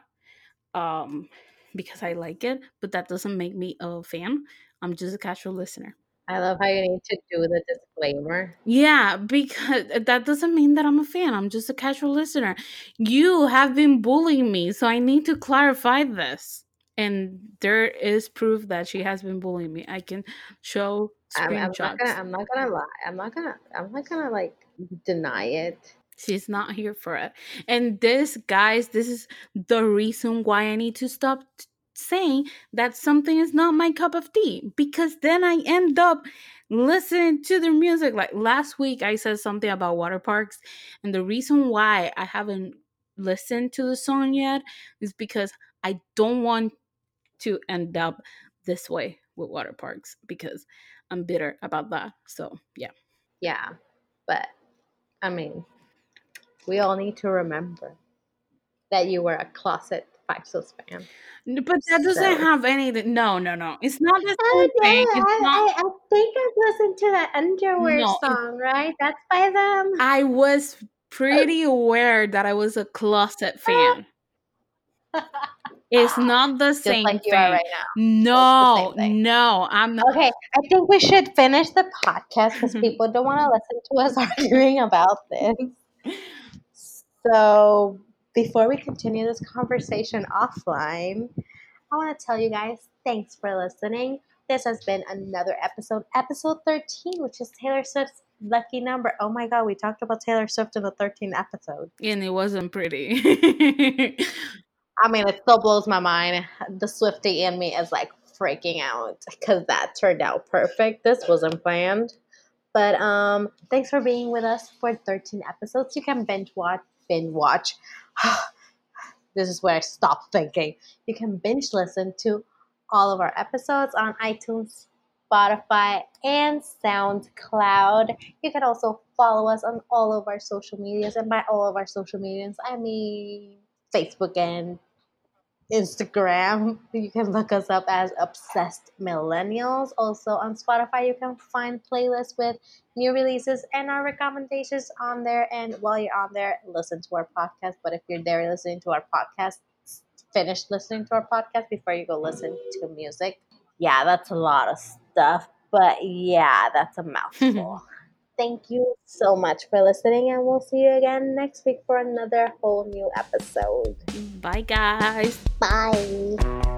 Um because I like it, but that doesn't make me a fan. I'm just a casual listener. I love how you need to do the disclaimer. Yeah, because uh, that doesn't mean that I'm a fan. I'm just a casual listener. You have been bullying me, so I need to clarify this. And there is proof that she has been bullying me. I can show I'm, I'm not screenshots. gonna. I'm not gonna lie. I'm not gonna. I'm not gonna like deny it. She's not here for it. And this, guys, this is the reason why I need to stop saying that something is not my cup of tea because then I end up listening to their music. Like last week, I said something about Waterparks, and the reason why I haven't listened to the song yet is because I don't want to end up this way with Waterparks because I'm bitter about that. So, yeah. Yeah, but I mean, we all need to remember that you were a closet Five Souls fan. But that doesn't So- have any. No, no, no. It's not the Oh, same yeah, thing. It's I, not. I, I think I've listened to that underwear No, song, right? That's by them. I was oh. pretty aware that I was a closet fan. It's not the Just same like you thing. are right now. No, thing. no, I'm not. Okay, I think we should finish the podcast because people don't want to listen to us arguing about this. So, before we continue this conversation offline, I want to tell you guys thanks for listening. This has been another episode, episode 13, which is Taylor Swift's lucky number. Oh my god, we talked about Taylor Swift in the 13th episode. And it wasn't pretty. I mean, it still blows my mind. The Swiftie in me is like freaking out because that turned out perfect. This wasn't planned. But um, thanks for being with us for 13 episodes. You can binge watch, binge watch. this is where I stop thinking. You can binge listen to all of our episodes on iTunes, Spotify, and SoundCloud. You can also follow us on all of our social medias, and by all of our social medias, I mean Facebook and Instagram. You can look us up as Obsessed Millennials. Also on Spotify, you can find playlists with new releases and our recommendations on there. And while you're on there, listen to our podcast. But if you're there listening to our podcast, finish listening to our podcast before you go listen to music. Yeah, that's a lot of stuff. But yeah, that's a mouthful. Thank you so much for listening, and we'll see you again next week for another whole new episode. Bye, guys. Bye.